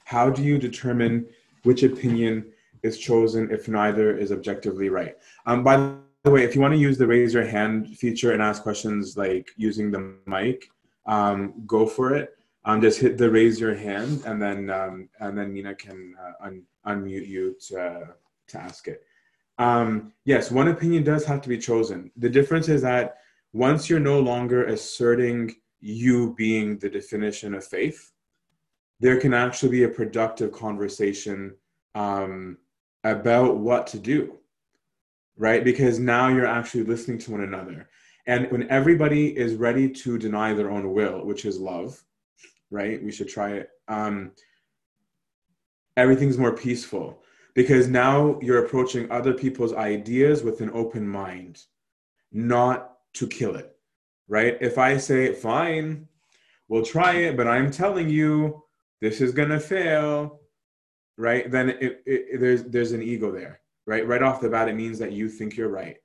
How do you determine which opinion is chosen if neither is objectively right? Um, by the way, if you want to use the raise your hand feature and ask questions like using the mic, um, go for it um, just hit the raise your hand and then um, and then Nina can uh, un- unmute you to, to ask it. Um, yes, one opinion does have to be chosen. The difference is that once you're no longer asserting you being the definition of faith, there can actually be a productive conversation um, about what to do, right? Because now you're actually listening to one another. And when everybody is ready to deny their own will, which is love, right? We should try it. Um, everything's more peaceful because now you're approaching other people's ideas with an open mind, not to kill it, right? If I say, fine, we'll try it, but I'm telling you, this is gonna fail, right? Then it, it, there's there's an ego there, right? Right off the bat, it means that you think you're right.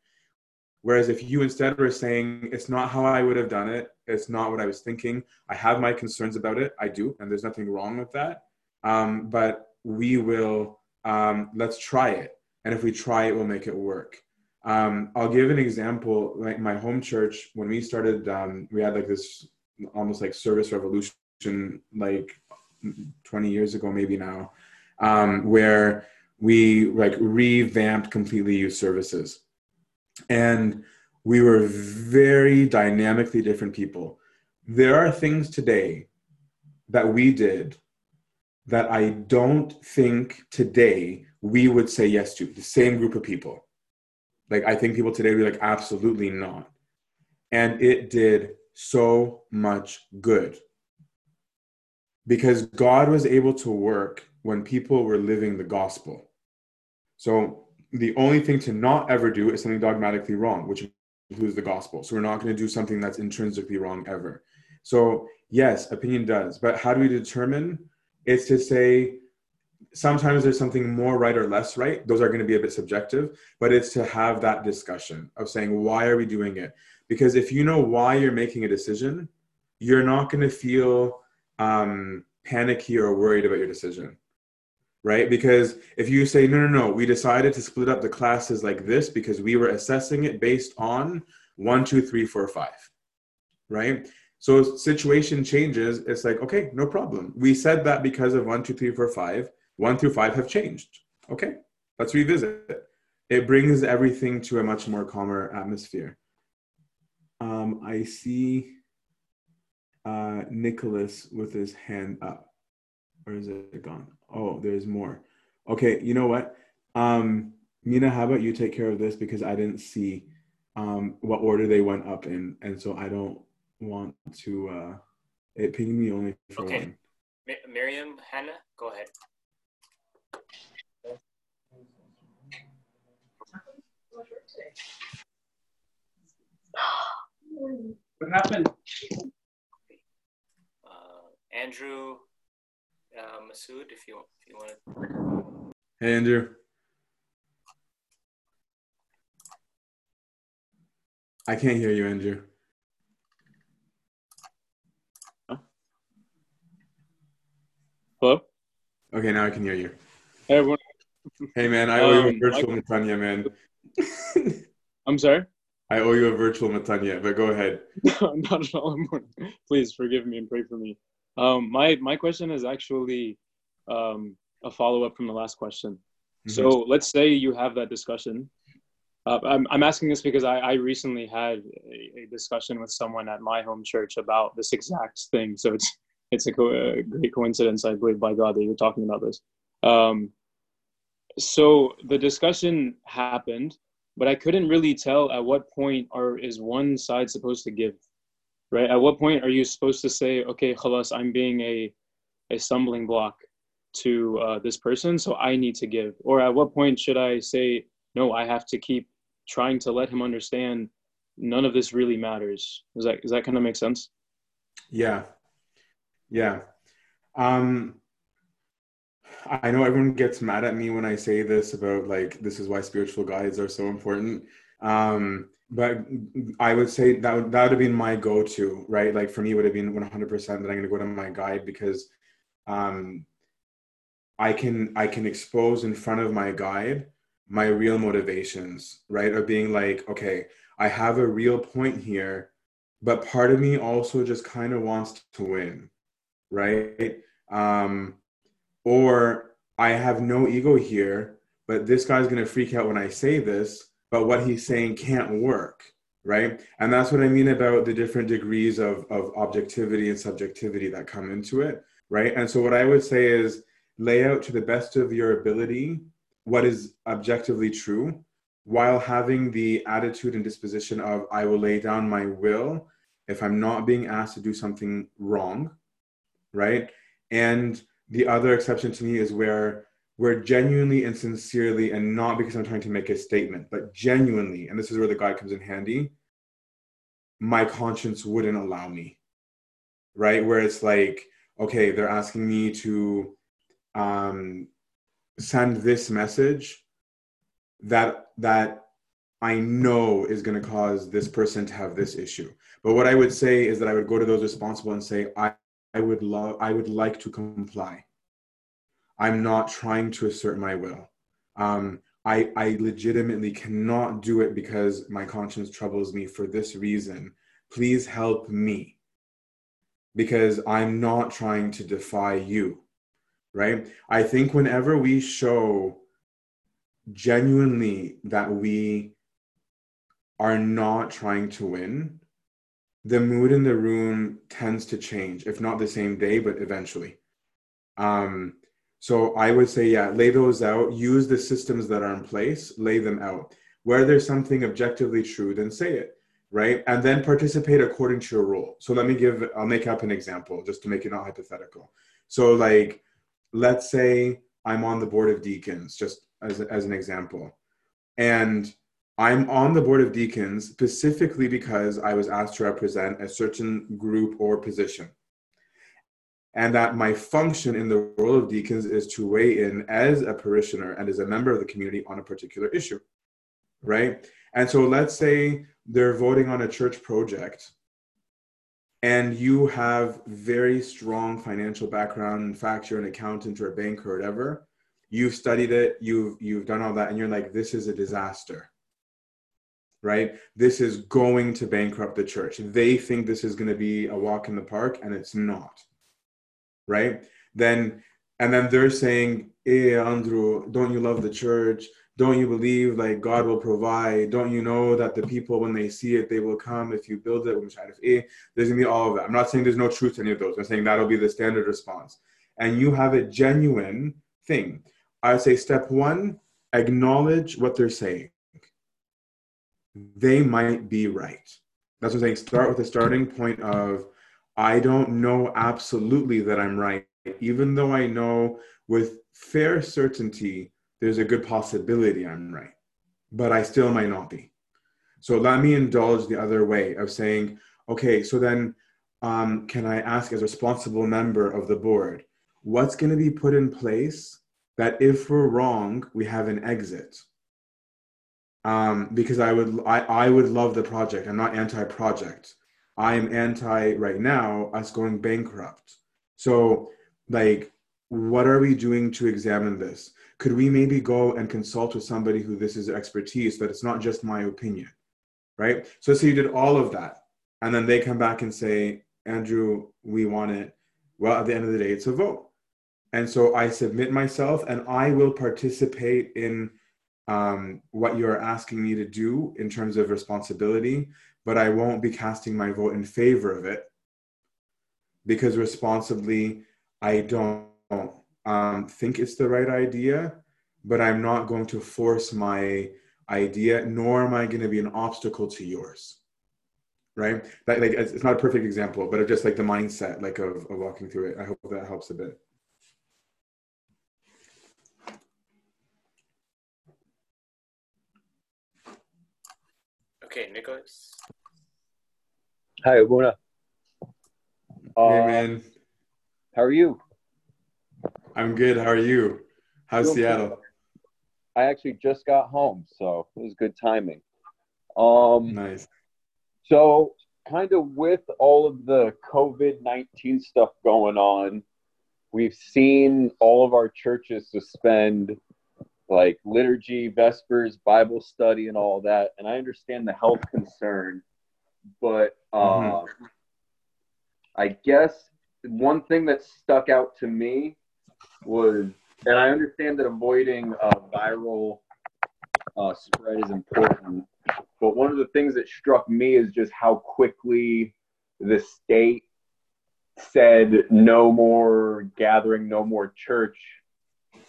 Whereas if you instead were saying, it's not how I would have done it, it's not what I was thinking, I have my concerns about it, I do, and there's nothing wrong with that. Um, but we will, um, let's try it. And if we try it, we'll make it work. Um, I'll give an example. Like my home church, when we started, um, we had like this almost like service revolution, like 20 years ago, maybe now, um, where we like revamped completely youth services and we were very dynamically different people. There are things today that we did that I don't think today we would say yes to, the same group of people. Like, I think people today would be like, absolutely not. And it did so much good because God was able to work when people were living the gospel. So the only thing to not ever do is something dogmatically wrong, which includes the gospel. So we're not going to do something that's intrinsically wrong ever. So yes, opinion does, but how do we determine? It's to say sometimes there's something more right or less right. Those are going to be a bit subjective, but it's to have that discussion of saying why are we doing it? Because if you know why you're making a decision, you're not going to feel um, panicky or worried about your decision right? Because if you say, no, no, no, we decided to split up the classes like this because we were assessing it based on one, two, three, four, five, right? So situation changes. It's like, okay, no problem. We said that because of one, two, three, four, five. One through five have changed. Okay, let's revisit it. It brings everything to a much more calmer atmosphere. Um, I see uh, Nicholas with his hand up. Or is it gone? Oh, there's more. Okay, you know what? Um, Mina, how about you take care of this because I didn't see um, what order they went up in, and so I don't want to. Uh, it pinged me only for okay. one. Mi- Miriam, Hannah, go ahead. What happened? Uh, Andrew, uh, Masood, if you if you want. Hey, Andrew. I can't hear you, Andrew. Hello? Okay, now I can hear you. Hey, everyone. Hey, man, I owe you a Um, virtual Matanya, man. I'm sorry? I owe you a virtual Matanya, but go ahead. Not at all. Please forgive me and pray for me. Um, my, my question is actually um, a follow up from the last question. So let's say you have that discussion. Uh, I'm, I'm asking this because I, I recently had a, a discussion with someone at my home church about this exact thing. So it's it's a, co- a great coincidence, I believe, by God, that you're talking about this. Um, so the discussion happened, but I couldn't really tell at what point are is one side supposed to give, right? At what point are you supposed to say, okay, khalas, I'm being a a stumbling block to uh, this person, so I need to give, or at what point should I say, no, I have to keep trying to let him understand none of this really matters. Does that does that kind of make sense? Yeah. Yeah. Um, I know everyone gets mad at me when I say this about like this is why spiritual guides are so important. Um, but I would say that would, that would have been my go-to, right? Like for me, would have been 100% that I'm going to go to my guide because um, I can I can expose in front of my guide my real motivations, right? Of being like, okay, I have a real point here, but part of me also just kind of wants to win, right? Um, or I have no ego here, but this guy's gonna freak out when I say this, but what he's saying can't work, right? And that's what I mean about the different degrees of, of objectivity and subjectivity that come into it, right? And so what I would say is lay out to the best of your ability what is objectively true while having the attitude and disposition of I will lay down my will if I'm not being asked to do something wrong, right? And the other exception to me is where we're genuinely and sincerely, and not because I'm trying to make a statement, but genuinely, and this is where the guide comes in handy, my conscience wouldn't allow me, right? Where it's like, okay, they're asking me to um, send this message that that I know is going to cause this person to have this issue. But what I would say is that I would go to those responsible and say, I, I would love, I would like to comply. I'm not trying to assert my will. Um, I, I legitimately cannot do it because my conscience troubles me for this reason. Please help me because I'm not trying to defy you, right? I think whenever we show genuinely that we are not trying to win, the mood in the room tends to change, if not the same day, but eventually. Um, so I would say, yeah, lay those out, use the systems that are in place, lay them out. Where there's something objectively true, then say it, right? And then participate according to your role. So let me give, I'll make up an example just to make it not hypothetical. So, like, let's say I'm on the board of deacons, just as, as an example. And I'm on the board of deacons specifically because I was asked to represent a certain group or position. And that my function in the role of deacons is to weigh in as a parishioner and as a member of the community on a particular issue, right? And so let's say they're voting on a church project and you have very strong financial background in fact you're an accountant or a banker or whatever you've studied it, you've you've done all that, and you're like, this is a disaster. Right? This is going to bankrupt the church. They think this is going to be a walk in the park, and it's not. Right? Then and then they're saying, Hey Andrew, don't you love the church? don't you believe like God will provide? Don't you know that the people, when they see it, they will come if you build it? Eh, there's gonna be all of that. I'm not saying there's no truth to any of those. I'm saying that'll be the standard response. And you have a genuine thing. I say step one, acknowledge what they're saying. They might be right. That's what I'm saying. Start with the starting point of I don't know absolutely that I'm right, even though I know with fair certainty there's a good possibility I'm right, but I still might not be. So let me indulge the other way of saying, okay, so then um, can I ask as a responsible member of the board, what's going to be put in place that if we're wrong, we have an exit? Um, because I would, I, I would love the project. I'm not anti-project. I am anti right now us going bankrupt. So like, what are we doing to examine this? could we maybe go and consult with somebody who this is expertise that it's not just my opinion right so so you did all of that and then they come back and say andrew we want it well at the end of the day it's a vote and so i submit myself and i will participate in um, what you're asking me to do in terms of responsibility but i won't be casting my vote in favor of it because responsibly i don't um, think it's the right idea, but I'm not going to force my idea, nor am I going to be an obstacle to yours. Right? That, like, it's not a perfect example, but just like the mindset, like of, of walking through it. I hope that helps a bit. Okay, Nicholas. Hi, Abuna. Uh, hey, man. How are you? I'm good. How are you? How's Seattle? I actually just got home, so it was good timing. Um, nice. So, kind of with all of the COVID 19 stuff going on, we've seen all of our churches suspend like liturgy, vespers, Bible study, and all that. And I understand the health concern, but uh, mm-hmm. I guess one thing that stuck out to me was, and I understand that avoiding uh, viral uh, spread is important, but one of the things that struck me is just how quickly the state said no more gathering, no more church,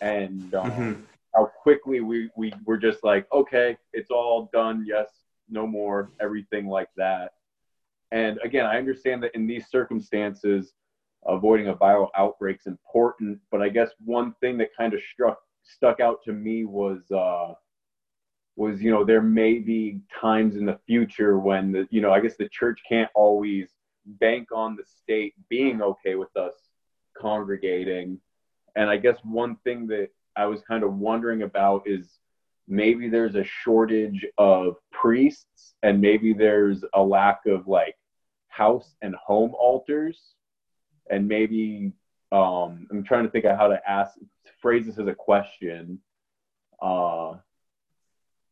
and um, mm-hmm. How quickly we, we were just like, okay, it's all done. Yes, no more, everything like that. And again, I understand that in these circumstances, avoiding a viral outbreak is important. But I guess one thing that kind of struck stuck out to me was uh, was you know there may be times in the future when the you know I guess the church can't always bank on the state being okay with us congregating. And I guess one thing that I was kind of wondering about is maybe there's a shortage of priests and maybe there's a lack of like house and home altars and maybe um, I'm trying to think of how to ask phrase this as a question. Uh,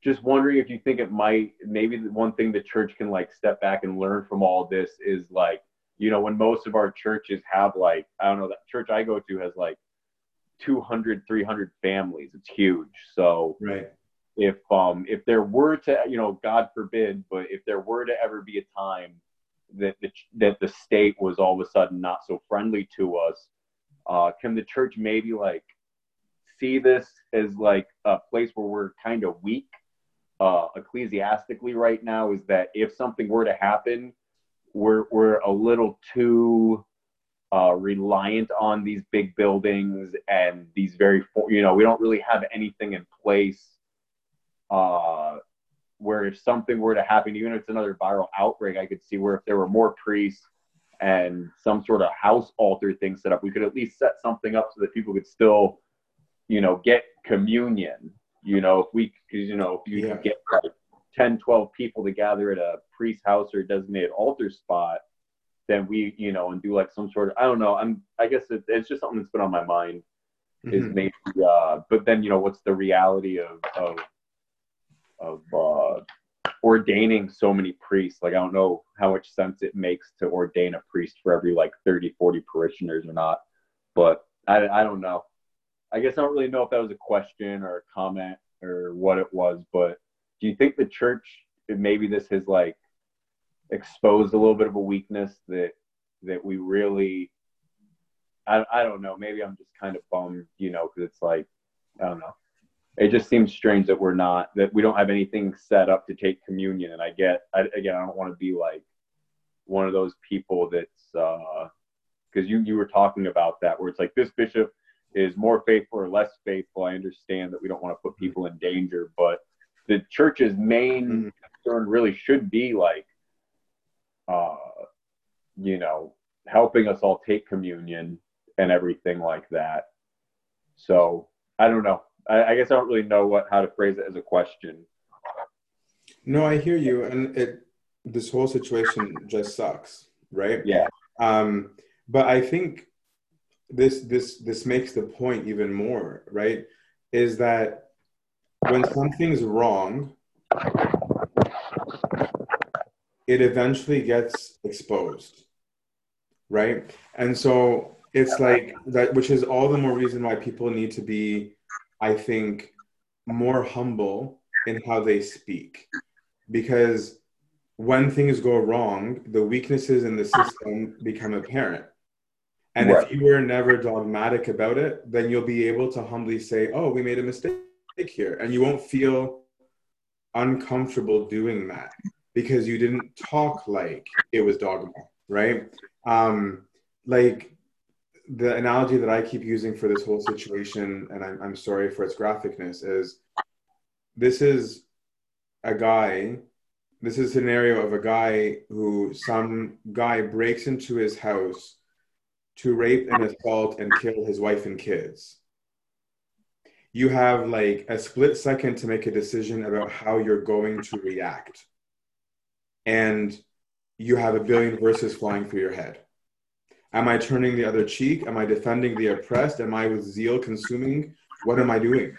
just wondering if you think it might maybe one thing the church can like step back and learn from all this is like you know when most of our churches have like i don't know that church i go to has like 200 300 families it's huge so right if um if there were to you know god forbid but if there were to ever be a time that the, that the state was all of a sudden not so friendly to us. Uh, can the church maybe like see this as like a place where we're kind of weak uh, ecclesiastically right now? Is that if something were to happen, we're we're a little too uh, reliant on these big buildings and these very you know we don't really have anything in place uh, where if something were to happen, even if it's another viral outbreak, I could see where if there were more priests and some sort of house altar thing set up, we could at least set something up so that people could still, you know, get communion. You know, if we, because, you know, if you yeah. get like 10, 12 people to gather at a priest's house or a designated altar spot, then we, you know, and do like some sort of, I don't know, I'm, I guess it, it's just something that's been on my mind. is Mhm. maybe uh but then you know what's the reality of of of uh ordaining so many priests like i don't know how much sense it makes to ordain a priest for every like 30 40 parishioners or not but i i don't know i guess i don't really know if that was a question or a comment or what it was but do you think the church maybe this has like exposed a little bit of a weakness that that we really I, I don't know. Maybe I'm just kind of bummed, you know, because it's like, I don't know. It just seems strange that we're not, that we don't have anything set up to take communion. And I get, I, again, I don't want to be like one of those people that's, uh, because you, you were talking about that where it's like this bishop is more faithful or less faithful. I understand that we don't want to put people in danger, but the church's main Mhm. concern really should be like, uh, you know, helping us all take communion and everything like that. So I don't know. I, I guess I don't really know what how to phrase it as a question. No, I hear you, and it this whole situation just sucks, right? Yeah. Um, but I think this this this makes the point even more, right? Is that when something's wrong, it eventually gets exposed, right? And so it's like that, which is all the more reason why people need to be, I think, more humble in how they speak, because when things go wrong, the weaknesses in the system become apparent. And Right. if you were never dogmatic about it, then you'll be able to humbly say, "Oh, we made a mistake here," and you won't feel uncomfortable doing that because you didn't talk like it was dogma, right? Um, like the analogy that I keep using for this whole situation, and I'm, I'm sorry for its graphicness, is this is a guy, this is a scenario of a guy who some guy breaks into his house to rape and assault and kill his wife and kids. You have like a split second to make a decision about how you're going to react. And you have a billion verses flying through your head. Am I turning the other cheek? Am I defending the oppressed? Am I with zeal consuming? What am I doing?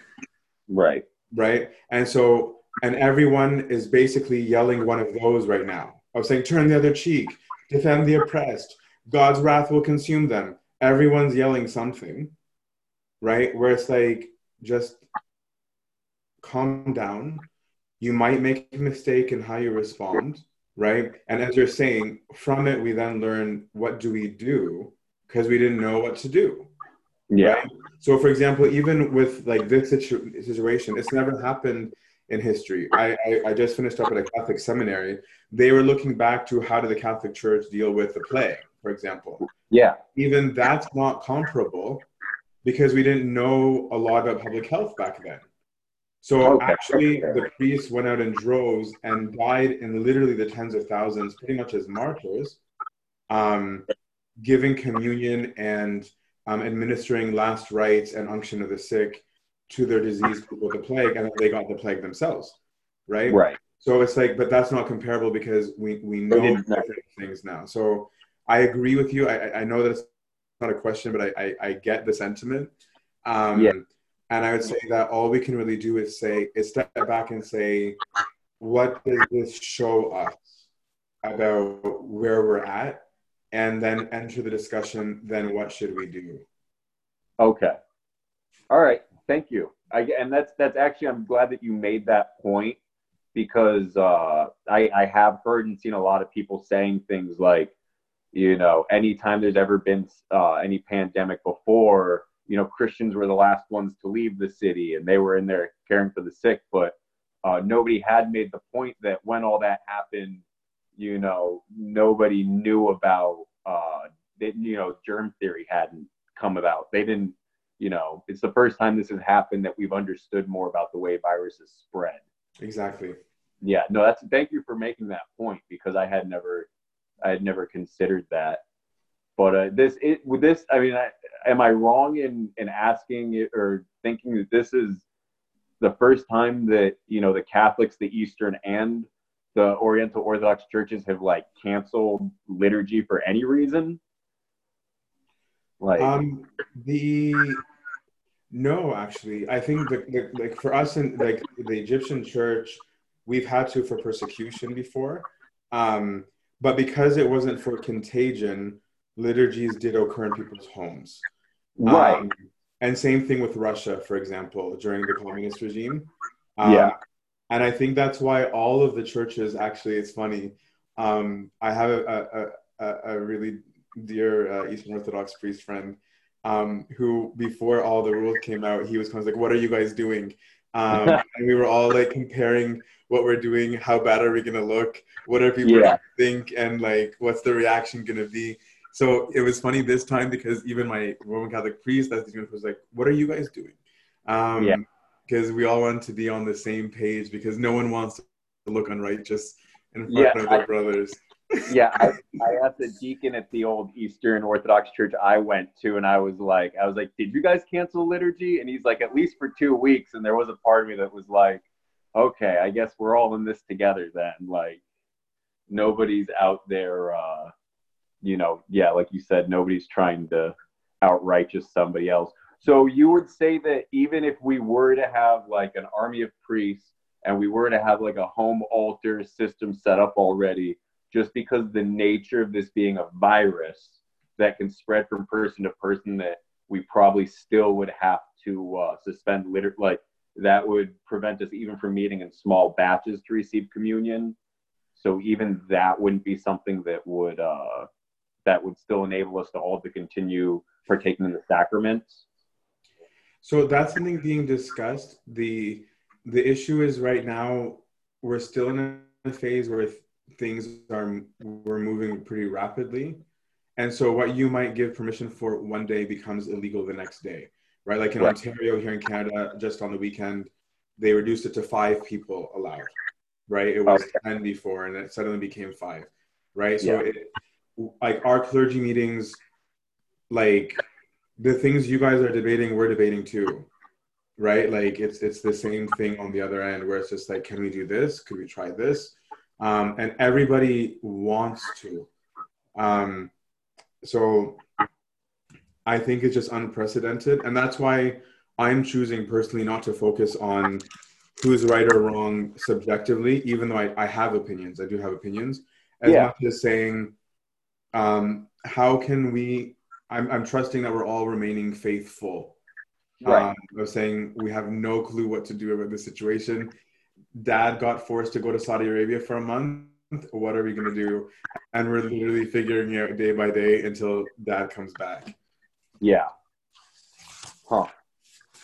Right. Right. And so, and everyone is basically yelling one of those right now. I was saying, turn the other cheek, defend the oppressed, God's wrath will consume them. Everyone's yelling something, right? Where it's like, just calm down. You might make a mistake in how you respond, right? And as you're saying, from it, we then learn what do we do because we didn't know what to do. Yeah. Right? So, for example, even with like this situ- situation, it's never happened in history. I, I, I just finished up at a Catholic seminary. They were looking back to how did the Catholic Church deal with the plague, for example. Yeah. Even that's not comparable because we didn't know a lot about public health back then. So Okay. actually, the priests went out in droves and died in literally the tens of thousands, pretty much as martyrs, um, giving communion and um, administering last rites and unction of the sick to their diseased people with the plague, and they got the plague themselves, right? Right. So it's like, but that's not comparable because we we know different things now. So I agree with you. I I- I know that it's not a question, but I I, I get the sentiment. Um, Yeah. And I would say that all we can really do is say is step back and say, what does this show us about where we're at, and then enter the discussion. Then what should we do? Okay. All right. Thank you. I, and that's that's actually I'm glad that you made that point because uh, I I have heard and seen a lot of people saying things like, you know, anytime there's ever been uh, any pandemic before, you know, Christians were the last ones to leave the city and they were in there caring for the sick, but uh, nobody had made the point that when all that happened, you know, nobody knew about uh, that you know germ theory hadn't come about. They didn't you know, it's the first time this has happened that we've understood more about the way viruses spread. Exactly. Yeah, no, that's thank you for making that point because I had never, I had never considered that. But uh, this, it with this, I mean, I, am I wrong in in asking it or thinking that this is the first time that you know the Catholics, the Eastern, and the Oriental Orthodox churches have like canceled liturgy for any reason? Like, Um, the No, actually, I think the, the, like for us in like the Egyptian church, we've had to for persecution before, um, but because it wasn't for contagion, liturgies did occur in people's homes. Right. Um, and same thing with Russia, for example, during the communist regime. Um, Yeah. And I think that's why all of the churches actually, it's funny. Um, I have a, a, a, a really dear uh, Eastern Orthodox priest friend um, who, before all the rules came out, he was kind of like, What are you guys doing? Um, and we were all like comparing what we're doing, how bad are we going to look, what are people Yeah. going to think, and like, what's the reaction going to be? So it was funny this time because even my Roman Catholic priest that's the was like, "What are you guys doing?" Um, Yeah. Because we all want to be on the same page because no one wants to look unrighteous in front Yeah, of I- their brothers. yeah, I, I asked the deacon at the old Eastern Orthodox church I went to, and I was like, I was like, did you guys cancel liturgy? And he's like, at least for two weeks. And there was a part of me that was like, okay, I guess we're all in this together then. Like, nobody's out there, uh, you know, yeah, like you said, nobody's trying to outrighteous somebody else. So you would say that even if we were to have like an army of priests and we were to have like a home altar system set up already, just because the nature of this being a virus that can spread from person to person, that we probably still would have to uh, suspend litter, like that would prevent us even from meeting in small batches to receive communion. So even that wouldn't be something that would uh, that would still enable us to all to continue partaking in the sacraments. So that's something being discussed. the The issue is right now we're still in a phase where things are we're moving pretty rapidly, and so what you might give permission for one day becomes illegal the next day, right? Like in Right. Ontario, here in Canada, just on the weekend, they reduced it to five people allowed, right? It was Okay. ten before, and it suddenly became five, right? So Yeah. it, like our clergy meetings, like the things you guys are debating, we're debating too, right? Like it's it's the same thing on the other end where it's just like, can we do this? Could we try this? Um, and everybody wants to. Um, so I think it's just unprecedented, and that's why I'm choosing personally not to focus on who's right or wrong subjectively, even though I, I have opinions. I do have opinions. As Yeah. much as saying, um, how can we I'm, I'm trusting that we're all remaining faithful. Right. Um, I was saying we have no clue what to do about this situation. Dad got forced to go to Saudi Arabia for a month. What are we going to do? And we're literally figuring it out day by day until dad comes back. Yeah. Huh.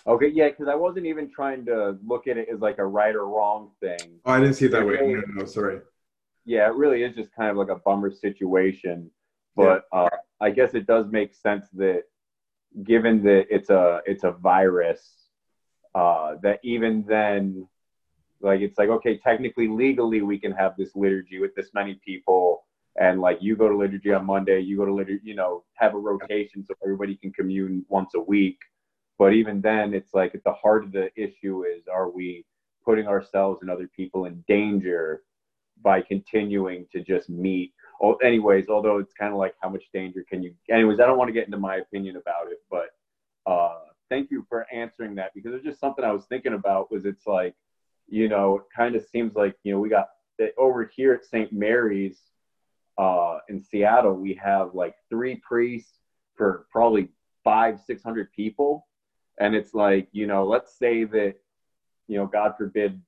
Okay, yeah, because I wasn't even trying to look at it as like a right or wrong thing. Oh, I didn't see it that way. No, no, no, sorry. Yeah, it really is just kind of like a bummer situation. But uh, I guess it does make sense that given that it's a it's a virus, uh, that even then, like it's like okay, technically legally we can have this liturgy with this many people, and like you go to liturgy on Monday, you go to liturgy, you know, have a rotation so everybody can commune once a week. But even then, it's like at the heart of the issue is are we putting ourselves and other people in danger by continuing to just meet. Oh, anyways, although it's kind of like how much danger can you? Anyways, I don't want to get into my opinion about it, but uh, thank you for answering that because it's just something I was thinking about. Was it's like, you know, it kind of seems like you know we got over here at St. Mary's uh, in Seattle, we have like three priests for probably five, six hundred people, and it's like you know, let's say that you know, God forbid,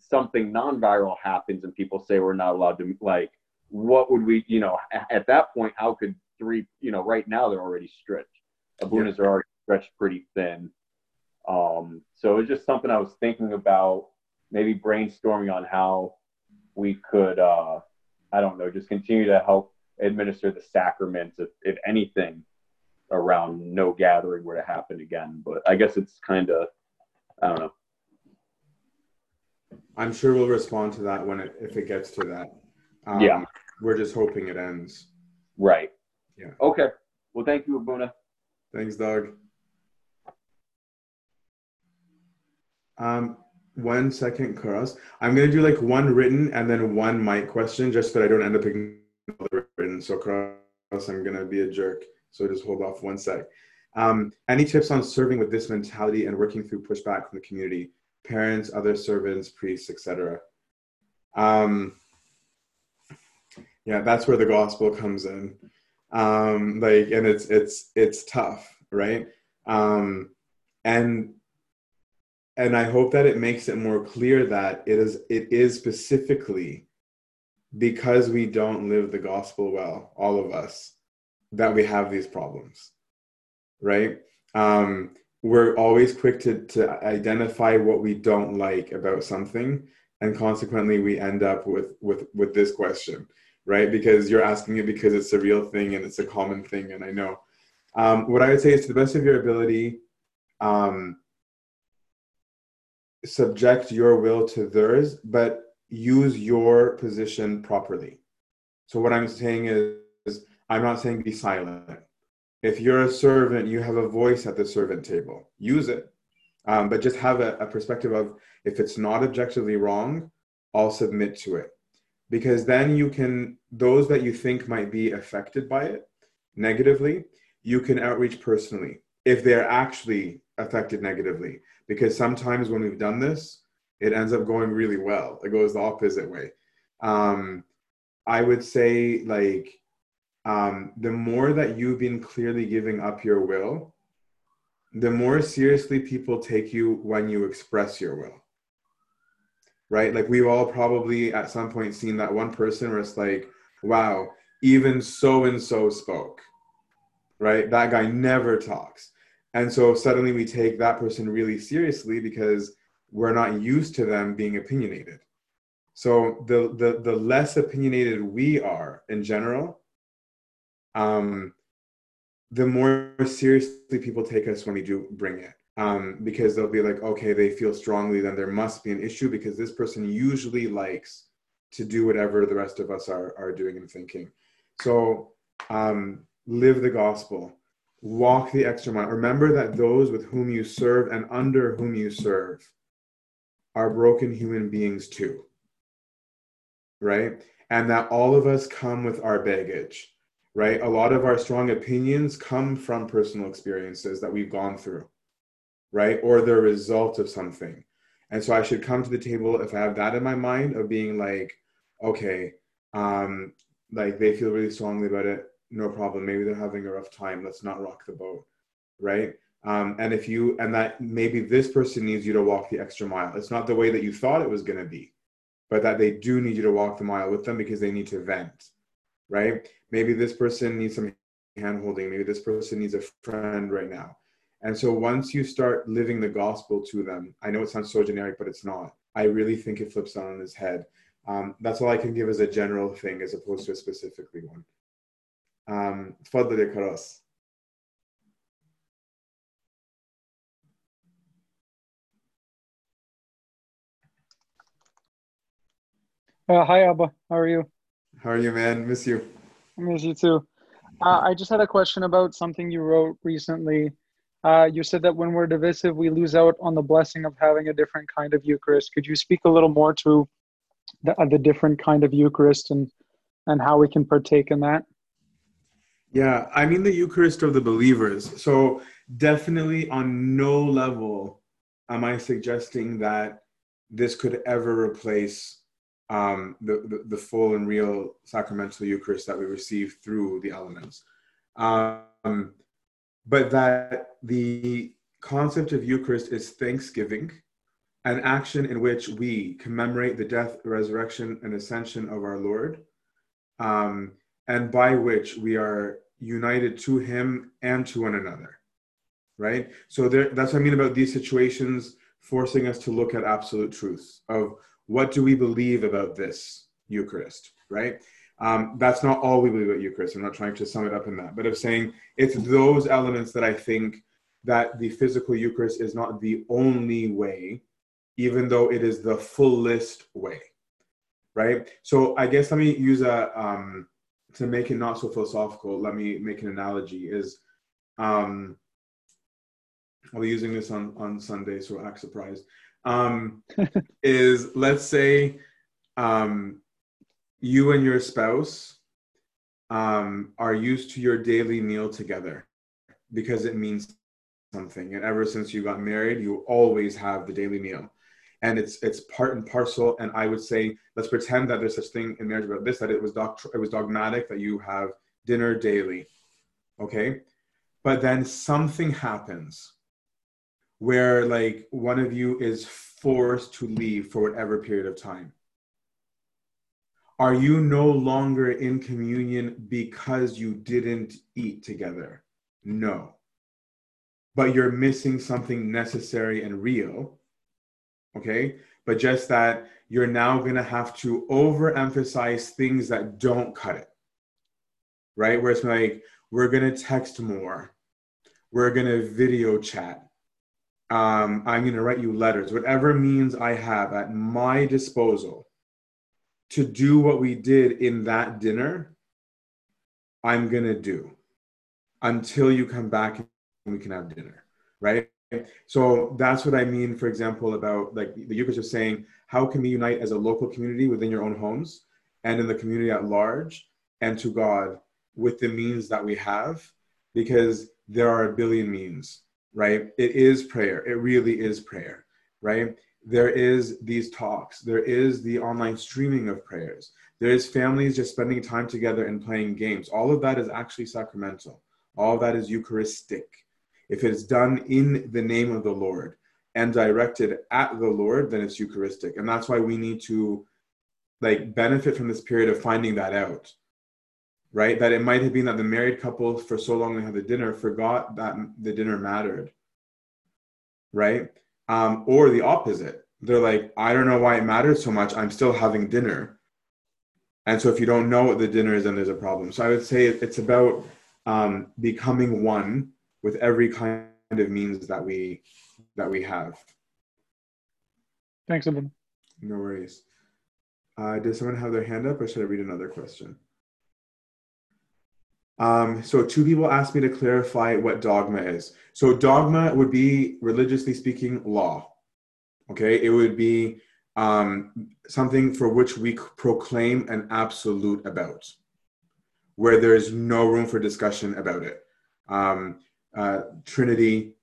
something non-viral happens and people say we're not allowed to like what would we you know at that point how could three you know right now they're already stretched. Abunas are already stretched pretty thin. Um so it's just something i was thinking about maybe brainstorming on how we could uh i don't know just continue to help administer the sacraments if, if anything around no gathering were to happen again. But i guess it's kind of i don't know. I'm sure we'll respond to that when it if it gets to that. Um, Yeah. We're just hoping it ends. right Yeah. okay well thank you abuna Thanks, Doug. Um, one second, Karas. I'm gonna do like one written and then one mic question, just so that I don't end up picking the written. So, Karas, I'm gonna be a jerk. So just hold off one sec. Um, any tips on serving with this mentality and working through pushback from the community, parents, other servants, priests, etc. Um, yeah, that's where the gospel comes in. Um, like, and it's it's it's tough, right? Um, and and I hope that it makes it more clear that it is it is specifically because we don't live the gospel well, all of us, that we have these problems, right? Um, we're always quick to, to identify what we don't like about something, and consequently, we end up with with with this question, right? Because you're asking it because it's a real thing and it's a common thing, and I know. Um, what I would say is, to the best of your ability, um, subject your will to theirs, but use your position properly. So what I'm saying is, I'm not saying be silent. If you're a servant, you have a voice at the servant table. Use it. Um, but just have a, a perspective of if it's not objectively wrong, I'll submit to it. Because then you can, those that you think might be affected by it negatively, you can outreach personally if they're actually affected negatively. Because sometimes when we've done this, it ends up going really well. It goes the opposite way. Um, I would say, like, um, the more that you've been clearly giving up your will, the more seriously people take you when you express your will. Right? Like, we've all probably at some point seen that one person where it's like, wow, even so and so spoke. Right? That guy never talks. And so suddenly we take that person really seriously because we're not used to them being opinionated. So the the the less opinionated we are in general, um, the more seriously people take us when we do bring it. Um, because they'll be like, okay, they feel strongly, then there must be an issue because this person usually likes to do whatever the rest of us are, are doing and thinking. So um, live the gospel, walk the extra mile. Remember that those with whom you serve and under whom you serve are broken human beings too. Right? And that all of us come with our baggage, right? A lot of our strong opinions come from personal experiences that we've gone through, right? Or the result of something. And so I should come to the table if I have that in my mind of being like, okay, um, like they feel really strongly about it, no problem. Maybe they're having a rough time. Let's not rock the boat, right? Um, and if you, and that maybe this person needs you to walk the extra mile. It's not the way that you thought it was going to be, but that they do need you to walk the mile with them because they need to vent, right? Maybe this person needs some hand holding. Maybe this person needs a friend right now. And so once you start living the gospel to them, I know it sounds so generic, but it's not. I really think it flips on his head. Um, that's all I can give as a general thing as opposed to a specifically one. Um, Karas. Uh, hi, Abba. How are you? How are you, man? Miss you. I miss you too. Uh, I just had a question about something you wrote recently. Uh, you said that when we're divisive, we lose out on the blessing of having a different kind of Eucharist. Could you speak a little more to the, uh, the different kind of Eucharist and and how we can partake in that? Yeah, I mean the Eucharist of the believers. So definitely on no level am I suggesting that this could ever replace um, the, the, the, full and real sacramental Eucharist that we receive through the elements. Um, but that the concept of Eucharist is thanksgiving, an action in which we commemorate the death, resurrection, and ascension of our Lord, um, and by which we are united to Him and to one another. Right? So there, that's what I mean about these situations forcing us to look at absolute truths of what do we believe about this Eucharist, right? Um, that's not all we believe about Eucharist. I'm not trying to sum it up in that, but of saying it's those elements that I think that the physical Eucharist is not the only way, even though it is the fullest way, right? So I guess let me use a um, to make it not so philosophical. Let me make an analogy. Is um, I'll be using this on on Sunday, so act surprised um, is let's say um, you and your spouse um, are used to your daily meal together, because it means something. And ever since you got married, you always have the daily meal. And it's it's part and parcel. And I would say, let's pretend that there's such thing in marriage about this, that it was doct- it was dogmatic that you have dinner daily. Okay. But then something happens where like one of you is forced to leave for whatever period of time. Are you no longer in communion because you didn't eat together? No. But you're missing something necessary and real. Okay. But just that you're now going to have to overemphasize things that don't cut it. Right. Where it's like, we're going to text more. We're going to video chat. Um, I'm going to write you letters, whatever means I have at my disposal to do what we did in that dinner, I'm going to do until you come back and we can have dinner, right? So that's what I mean, for example, about like the Eucharist is saying, how can we unite as a local community within your own homes and in the community at large and to God with the means that we have? Because there are a billion means, right? It is prayer. It really is prayer, right? There is these talks. There is the online streaming of prayers. There is families just spending time together and playing games. All of that is actually sacramental. All of that is eucharistic. If it's done in the name of the lord and directed at the lord then it's eucharistic. And that's why we need to like benefit from this period of finding that out right? That it might have been that the married couple for so long they had the dinner forgot that the dinner mattered right um, or the opposite. They're like, I don't know why it matters so much. I'm still having dinner. And so if you don't know what the dinner is, then there's a problem. So I would say it's about um, becoming one with every kind of means that we that we have. Thanks, Evan. No worries. Uh, does someone have their hand up, or should I read another question? Um, so two people asked me to clarify what dogma is. So dogma would be, religiously speaking, law. Okay, it would be um, something for which we proclaim an absolute about, where there is no room for discussion about it. Um, uh, Trinity,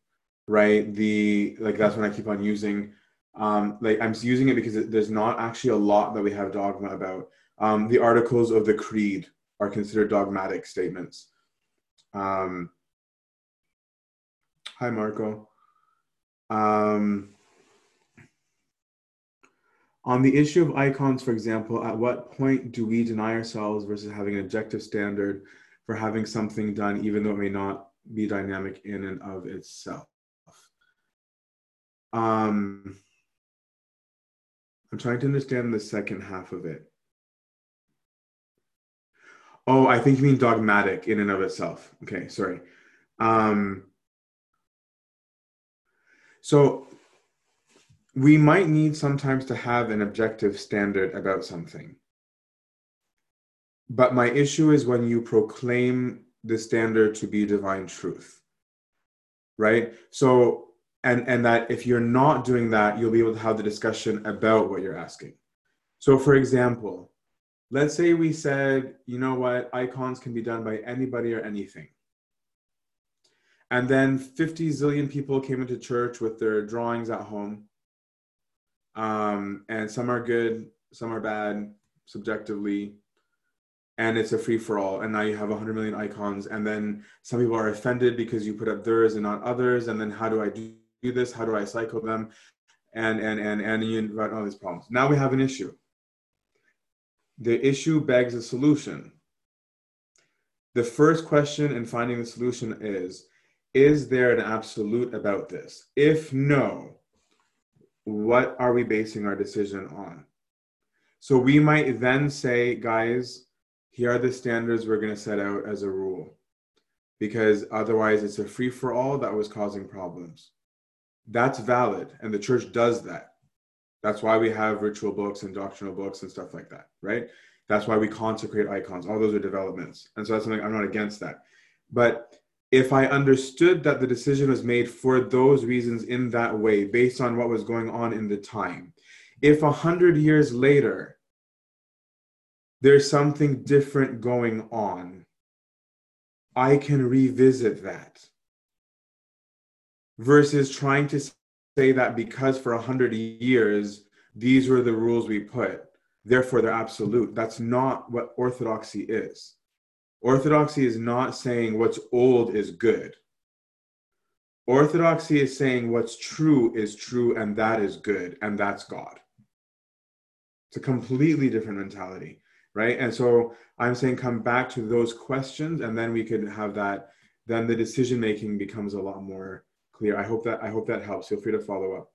right? The like that's what I keep on using. Um, like I'm using it because there's not actually a lot that we have dogma about. Um, the articles of the creed, are considered dogmatic statements. Um, hi, Marco. Um, on the issue of icons, for example, at what point do we deny ourselves versus having an objective standard for having something done, even though it may not be dynamic in and of itself? Um, I'm trying to understand the second half of it. Oh, I think you mean dogmatic in and of itself. Okay, sorry. Um, so we might need sometimes to have an objective standard about something. But my issue is when you proclaim the standard to be divine truth. Right? So and and that if you're not doing that, you'll be able to have the discussion about what you're asking. So for example, let's say we said, you know what, icons can be done by anybody or anything. And then 50 zillion people came into church with their drawings at home. Um, and some are good, some are bad, subjectively. And it's a free for all. And now you have 100 million icons. And then some people are offended because you put up theirs and not others. And then how do I do this? How do I cycle them? And and and and you got all these problems. Now we have an issue the issue begs a solution. The first question in finding the solution is Is there an absolute about this? If no, what are we basing our decision on? So we might then say, guys, here are the standards we're going to set out as a rule, because otherwise it's a free for all that was causing problems. That's valid, and the church does that. That's why we have ritual books and doctrinal books and stuff like that, right? That's why we consecrate icons. All those are developments. And so that's something I'm not against that. But if I understood that the decision was made for those reasons in that way, based on what was going on in the time, if a hundred years later there's something different going on, I can revisit that versus trying to say that because for a hundred years these were the rules we put, therefore they're absolute. That's not what orthodoxy is. Orthodoxy is not saying what's old is good. Orthodoxy is saying what's true is true and that is good and that's God. It's a completely different mentality, right? And so I'm saying come back to those questions and then we could have that, then the decision making becomes a lot more clear. I hope that I hope that helps. Feel free to follow up.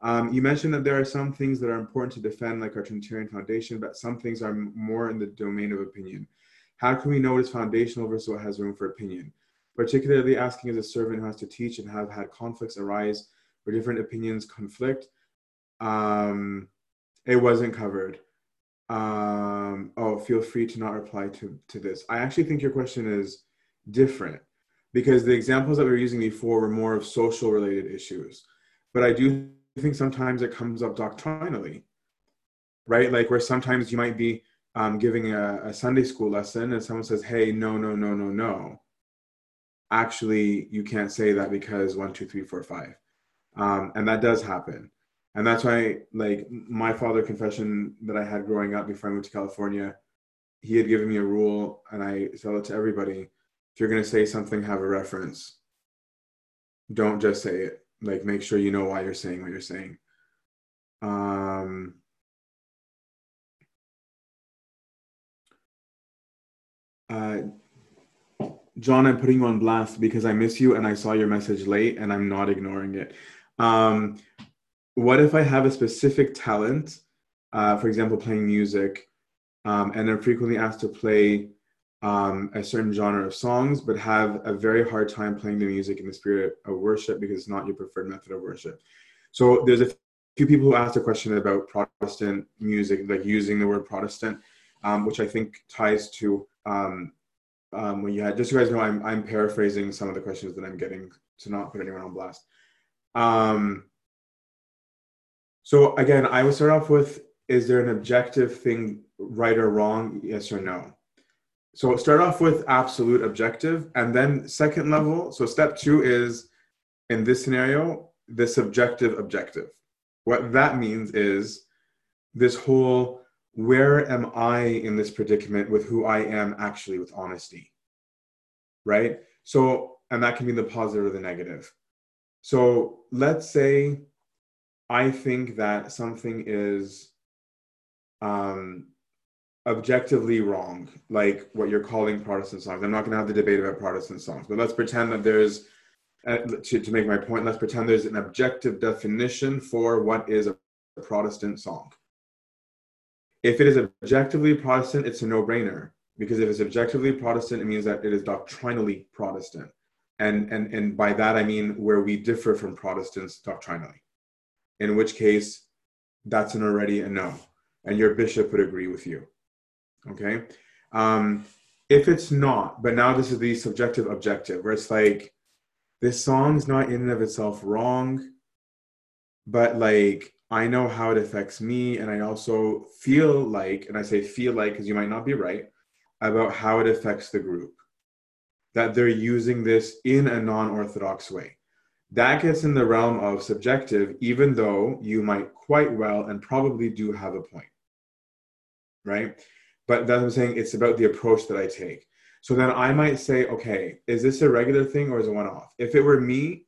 Um, you mentioned that there are some things that are important to defend, like our Trinitarian foundation, but some things are more in the domain of opinion. How can we know what is foundational versus what has room for opinion? particularly asking as a servant who has to teach and have had conflicts arise where different opinions conflict. Um, it wasn't covered. Um, oh, feel free to not reply to, to this. I actually think your question is different because the examples that we were using before were more of social related issues. But I do think sometimes it comes up doctrinally, right? Like where sometimes you might be um, giving a, a Sunday school lesson and someone says, hey, no, no, no, no, no actually you can't say that because one two three four five um, and that does happen and that's why like my father confession that i had growing up before i moved to california he had given me a rule and i tell it to everybody if you're going to say something have a reference. Don't just say it. Like make sure you know why you're saying what you're saying. Um uh, John, I'm putting you on blast because I miss you and I saw your message late and I'm not ignoring it. Um, what if I have a specific talent, uh, for example, playing music, um, and I'm frequently asked to play um, a certain genre of songs, but have a very hard time playing the music in the spirit of worship because it's not your preferred method of worship? So there's a few people who asked a question about Protestant music, like using the word Protestant, um, which I think ties to um, um, when you had just so you guys know I'm I'm paraphrasing some of the questions that I'm getting to not put anyone on blast. Um, so again, I would start off with: Is there an objective thing, right or wrong? Yes or no. So start off with absolute objective, and then second level. So step two is in this scenario, the subjective objective. What that means is this whole where am I in this predicament with who I am actually with honesty? Right? So, and that can be the positive or the negative. So let's say I think that something is um, objectively wrong, like what you're calling Protestant songs. I'm not going to have the debate about Protestant songs, but let's pretend that there's, uh, to, to make my point, let's pretend there's an objective definition for what is a Protestant song if it is objectively Protestant, it's a no brainer because if it's objectively Protestant, it means that it is doctrinally Protestant. And, and, and by that, I mean where we differ from Protestants doctrinally, in which case that's an already a no. And your bishop would agree with you. Okay. Um, if it's not, but now this is the subjective objective where it's like, this song's not in and of itself wrong, but like I know how it affects me, and I also feel like, and I say feel like because you might not be right, about how it affects the group. That they're using this in a non orthodox way. That gets in the realm of subjective, even though you might quite well and probably do have a point. Right? But that's what I'm saying, it's about the approach that I take. So then I might say, okay, is this a regular thing or is it one off? If it were me,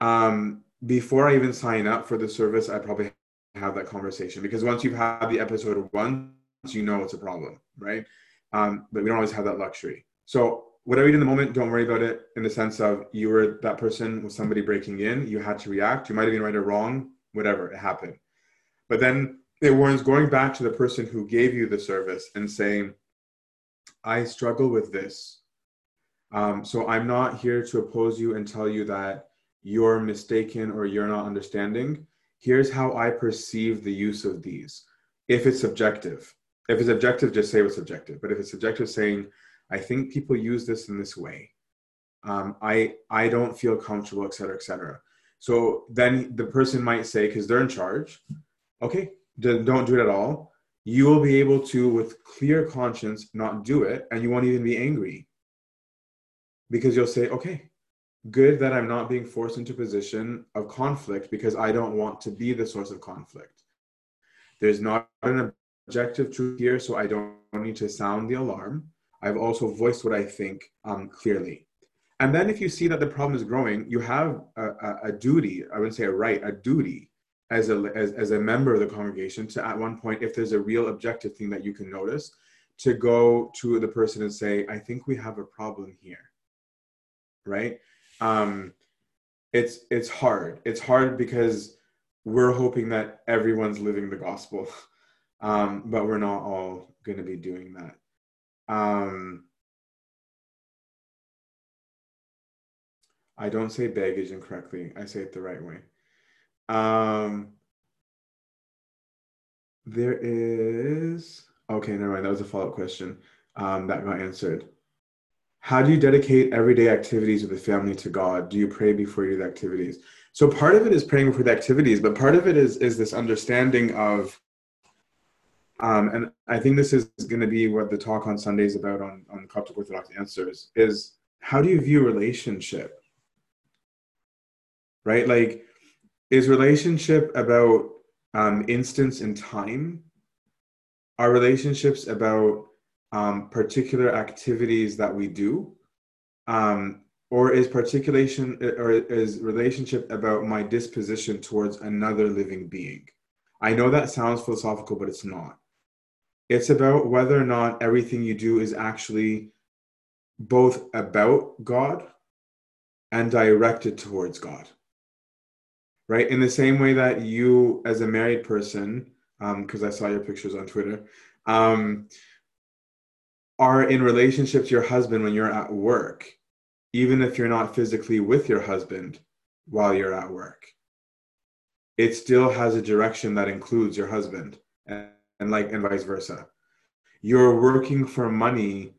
um, before I even sign up for the service, I probably have that conversation because once you've had the episode once, you know it's a problem, right? Um, but we don't always have that luxury. So whatever you do in the moment, don't worry about it in the sense of you were that person with somebody breaking in, you had to react. You might have been right or wrong, whatever, it happened. But then it warrants going back to the person who gave you the service and saying, I struggle with this. Um, so I'm not here to oppose you and tell you that you're mistaken or you're not understanding. Here's how I perceive the use of these. If it's subjective, if it's objective, just say it's subjective. But if it's subjective, saying, I think people use this in this way. Um, I I don't feel comfortable, et cetera, et cetera. So then the person might say, because they're in charge, okay, don't do it at all. You will be able to, with clear conscience, not do it, and you won't even be angry because you'll say, okay, good that I'm not being forced into position of conflict because I don't want to be the source of conflict. There's not an objective truth here, so I don't need to sound the alarm. I've also voiced what I think um, clearly. And then if you see that the problem is growing, you have a, a, a duty, I wouldn't say a right, a duty as a, as, as a member of the congregation to at one point, if there's a real objective thing that you can notice, to go to the person and say, I think we have a problem here. Right? Um, it's it's hard. It's hard because we're hoping that everyone's living the gospel. Um, but we're not all going to be doing that. Um, I don't say baggage incorrectly. I say it the right way. Um, there is okay. Never mind. That was a follow up question um, that got answered. How do you dedicate everyday activities of the family to God? Do you pray before you do the activities? So part of it is praying before the activities, but part of it is is this understanding of um, and I think this is going to be what the talk on Sunday is about on, on Coptic Orthodox Answers is how do you view relationship? Right? Like, is relationship about um, instance in time? Are relationships about um, particular activities that we do? Um, or is particulation or is relationship about my disposition towards another living being? I know that sounds philosophical, but it's not. It's about whether or not everything you do is actually both about God and directed towards God. Right? In the same way that you, as a married person, because um, I saw your pictures on Twitter, um, are in relationship to your husband when you're at work, even if you're not physically with your husband while you're at work. It still has a direction that includes your husband. And and like and vice versa your working for money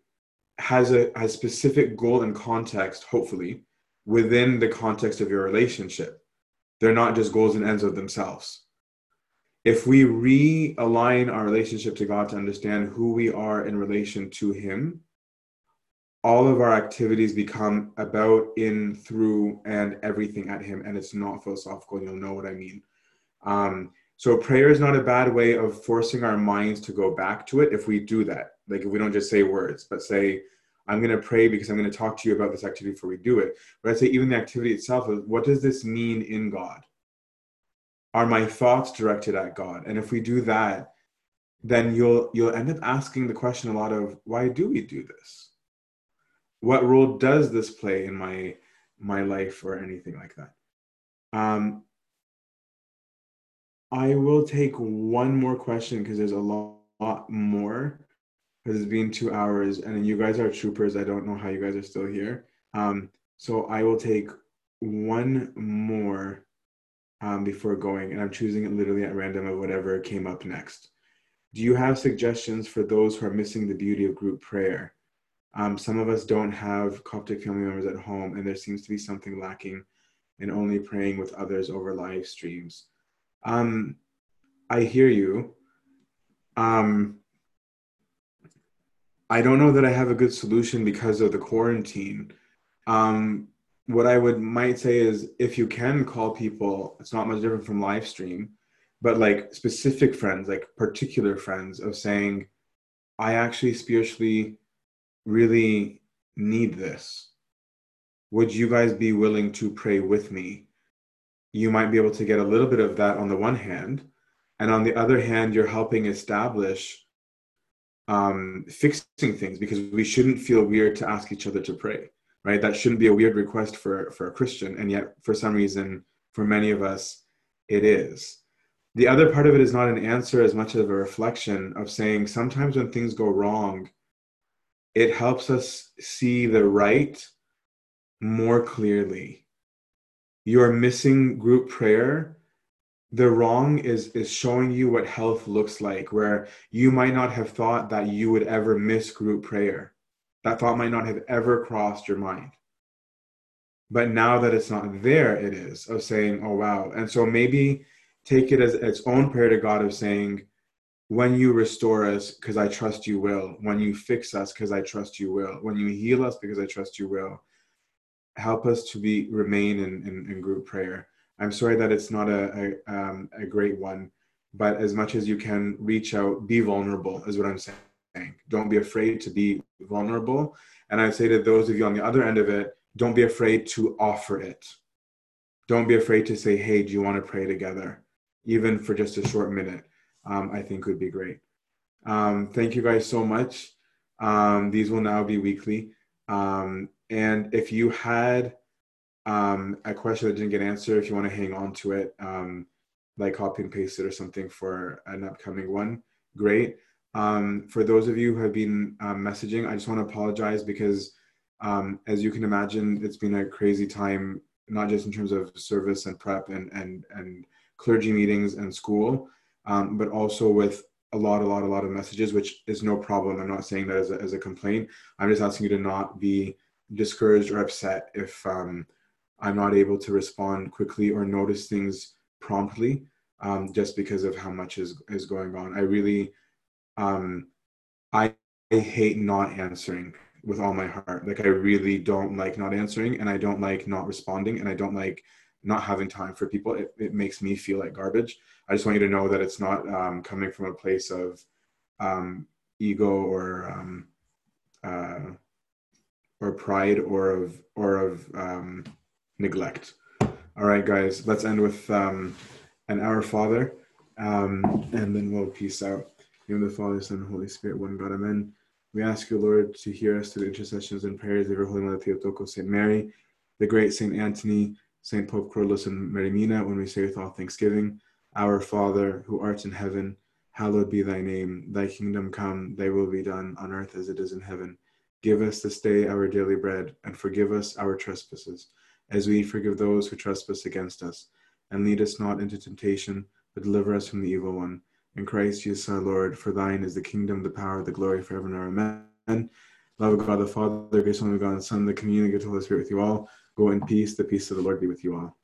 has a has specific goal and context hopefully within the context of your relationship they're not just goals and ends of themselves if we realign our relationship to god to understand who we are in relation to him all of our activities become about in through and everything at him and it's not philosophical you'll know what i mean um, so prayer is not a bad way of forcing our minds to go back to it if we do that. Like if we don't just say words, but say, I'm going to pray because I'm going to talk to you about this activity before we do it. But I say even the activity itself is what does this mean in God? Are my thoughts directed at God? And if we do that, then you'll you'll end up asking the question a lot of why do we do this? What role does this play in my my life or anything like that? Um, I will take one more question because there's a lot, lot more. Because it's been two hours, and you guys are troopers. I don't know how you guys are still here. Um, so I will take one more um, before going, and I'm choosing it literally at random of whatever came up next. Do you have suggestions for those who are missing the beauty of group prayer? Um, some of us don't have Coptic family members at home, and there seems to be something lacking in only praying with others over live streams. Um, I hear you. Um, I don't know that I have a good solution because of the quarantine. Um, what I would might say is if you can call people, it's not much different from live stream, but like specific friends, like particular friends of saying, I actually spiritually really need this. Would you guys be willing to pray with me? you might be able to get a little bit of that on the one hand. And on the other hand, you're helping establish um, fixing things because we shouldn't feel weird to ask each other to pray, right? That shouldn't be a weird request for, for a Christian. And yet, for some reason, for many of us, it is. The other part of it is not an answer as much of a reflection of saying sometimes when things go wrong, it helps us see the right more clearly you're missing group prayer the wrong is is showing you what health looks like where you might not have thought that you would ever miss group prayer. That thought might not have ever crossed your mind. But now that it's not there it is of saying oh wow. And so maybe take it as its own prayer to god of saying when you restore us because i trust you will. When you fix us because i trust you will. When you heal us because i trust you will. Help us to be remain in, in, in group prayer. I'm sorry that it's not a, a, um, a great one, but as much as you can reach out, be vulnerable, is what I'm saying. Don't be afraid to be vulnerable. And I say to those of you on the other end of it, don't be afraid to offer it. Don't be afraid to say, hey, do you want to pray together? Even for just a short minute, um, I think would be great. Um, thank you guys so much. Um, these will now be weekly. Um, and if you had um, a question that didn't get answered, if you want to hang on to it, um, like copy and paste it or something for an upcoming one, great. Um, for those of you who have been um, messaging, I just want to apologize because, um, as you can imagine, it's been a crazy time, not just in terms of service and prep and and and clergy meetings and school, um, but also with a lot, a lot, a lot of messages, which is no problem. I'm not saying that as a, as a complaint. I'm just asking you to not be discouraged or upset if um, I'm not able to respond quickly or notice things promptly, um, just because of how much is is going on. I really, um, I, I hate not answering with all my heart. Like I really don't like not answering, and I don't like not responding, and I don't like not having time for people. It, it makes me feel like garbage. I just want you to know that it's not um, coming from a place of um, ego or um, uh, or pride or of or of um, neglect. All right, guys, let's end with um, an Our Father, um, and then we'll peace out. In the Father, Son, and Holy Spirit, one God, Amen. We ask you, Lord, to hear us through the intercessions and prayers of your Holy Mother Theotokos, Saint Mary, the great Saint Anthony, Saint Pope Kyrillos, and Mar Mina, when we say with all thanksgiving, Our Father, who art in heaven, hallowed be thy name. Thy kingdom come, thy will be done on earth as it is in heaven. Give us this day our daily bread, and forgive us our trespasses, as we forgive those who trespass against us. And lead us not into temptation, but deliver us from the evil one. In Christ Jesus our Lord, for thine is the kingdom, the power, the glory forever and ever. Amen. Love of God the Father, grace of God the Son, the communion of the Holy Spirit with you all. Go in peace. The peace of the Lord be with you all.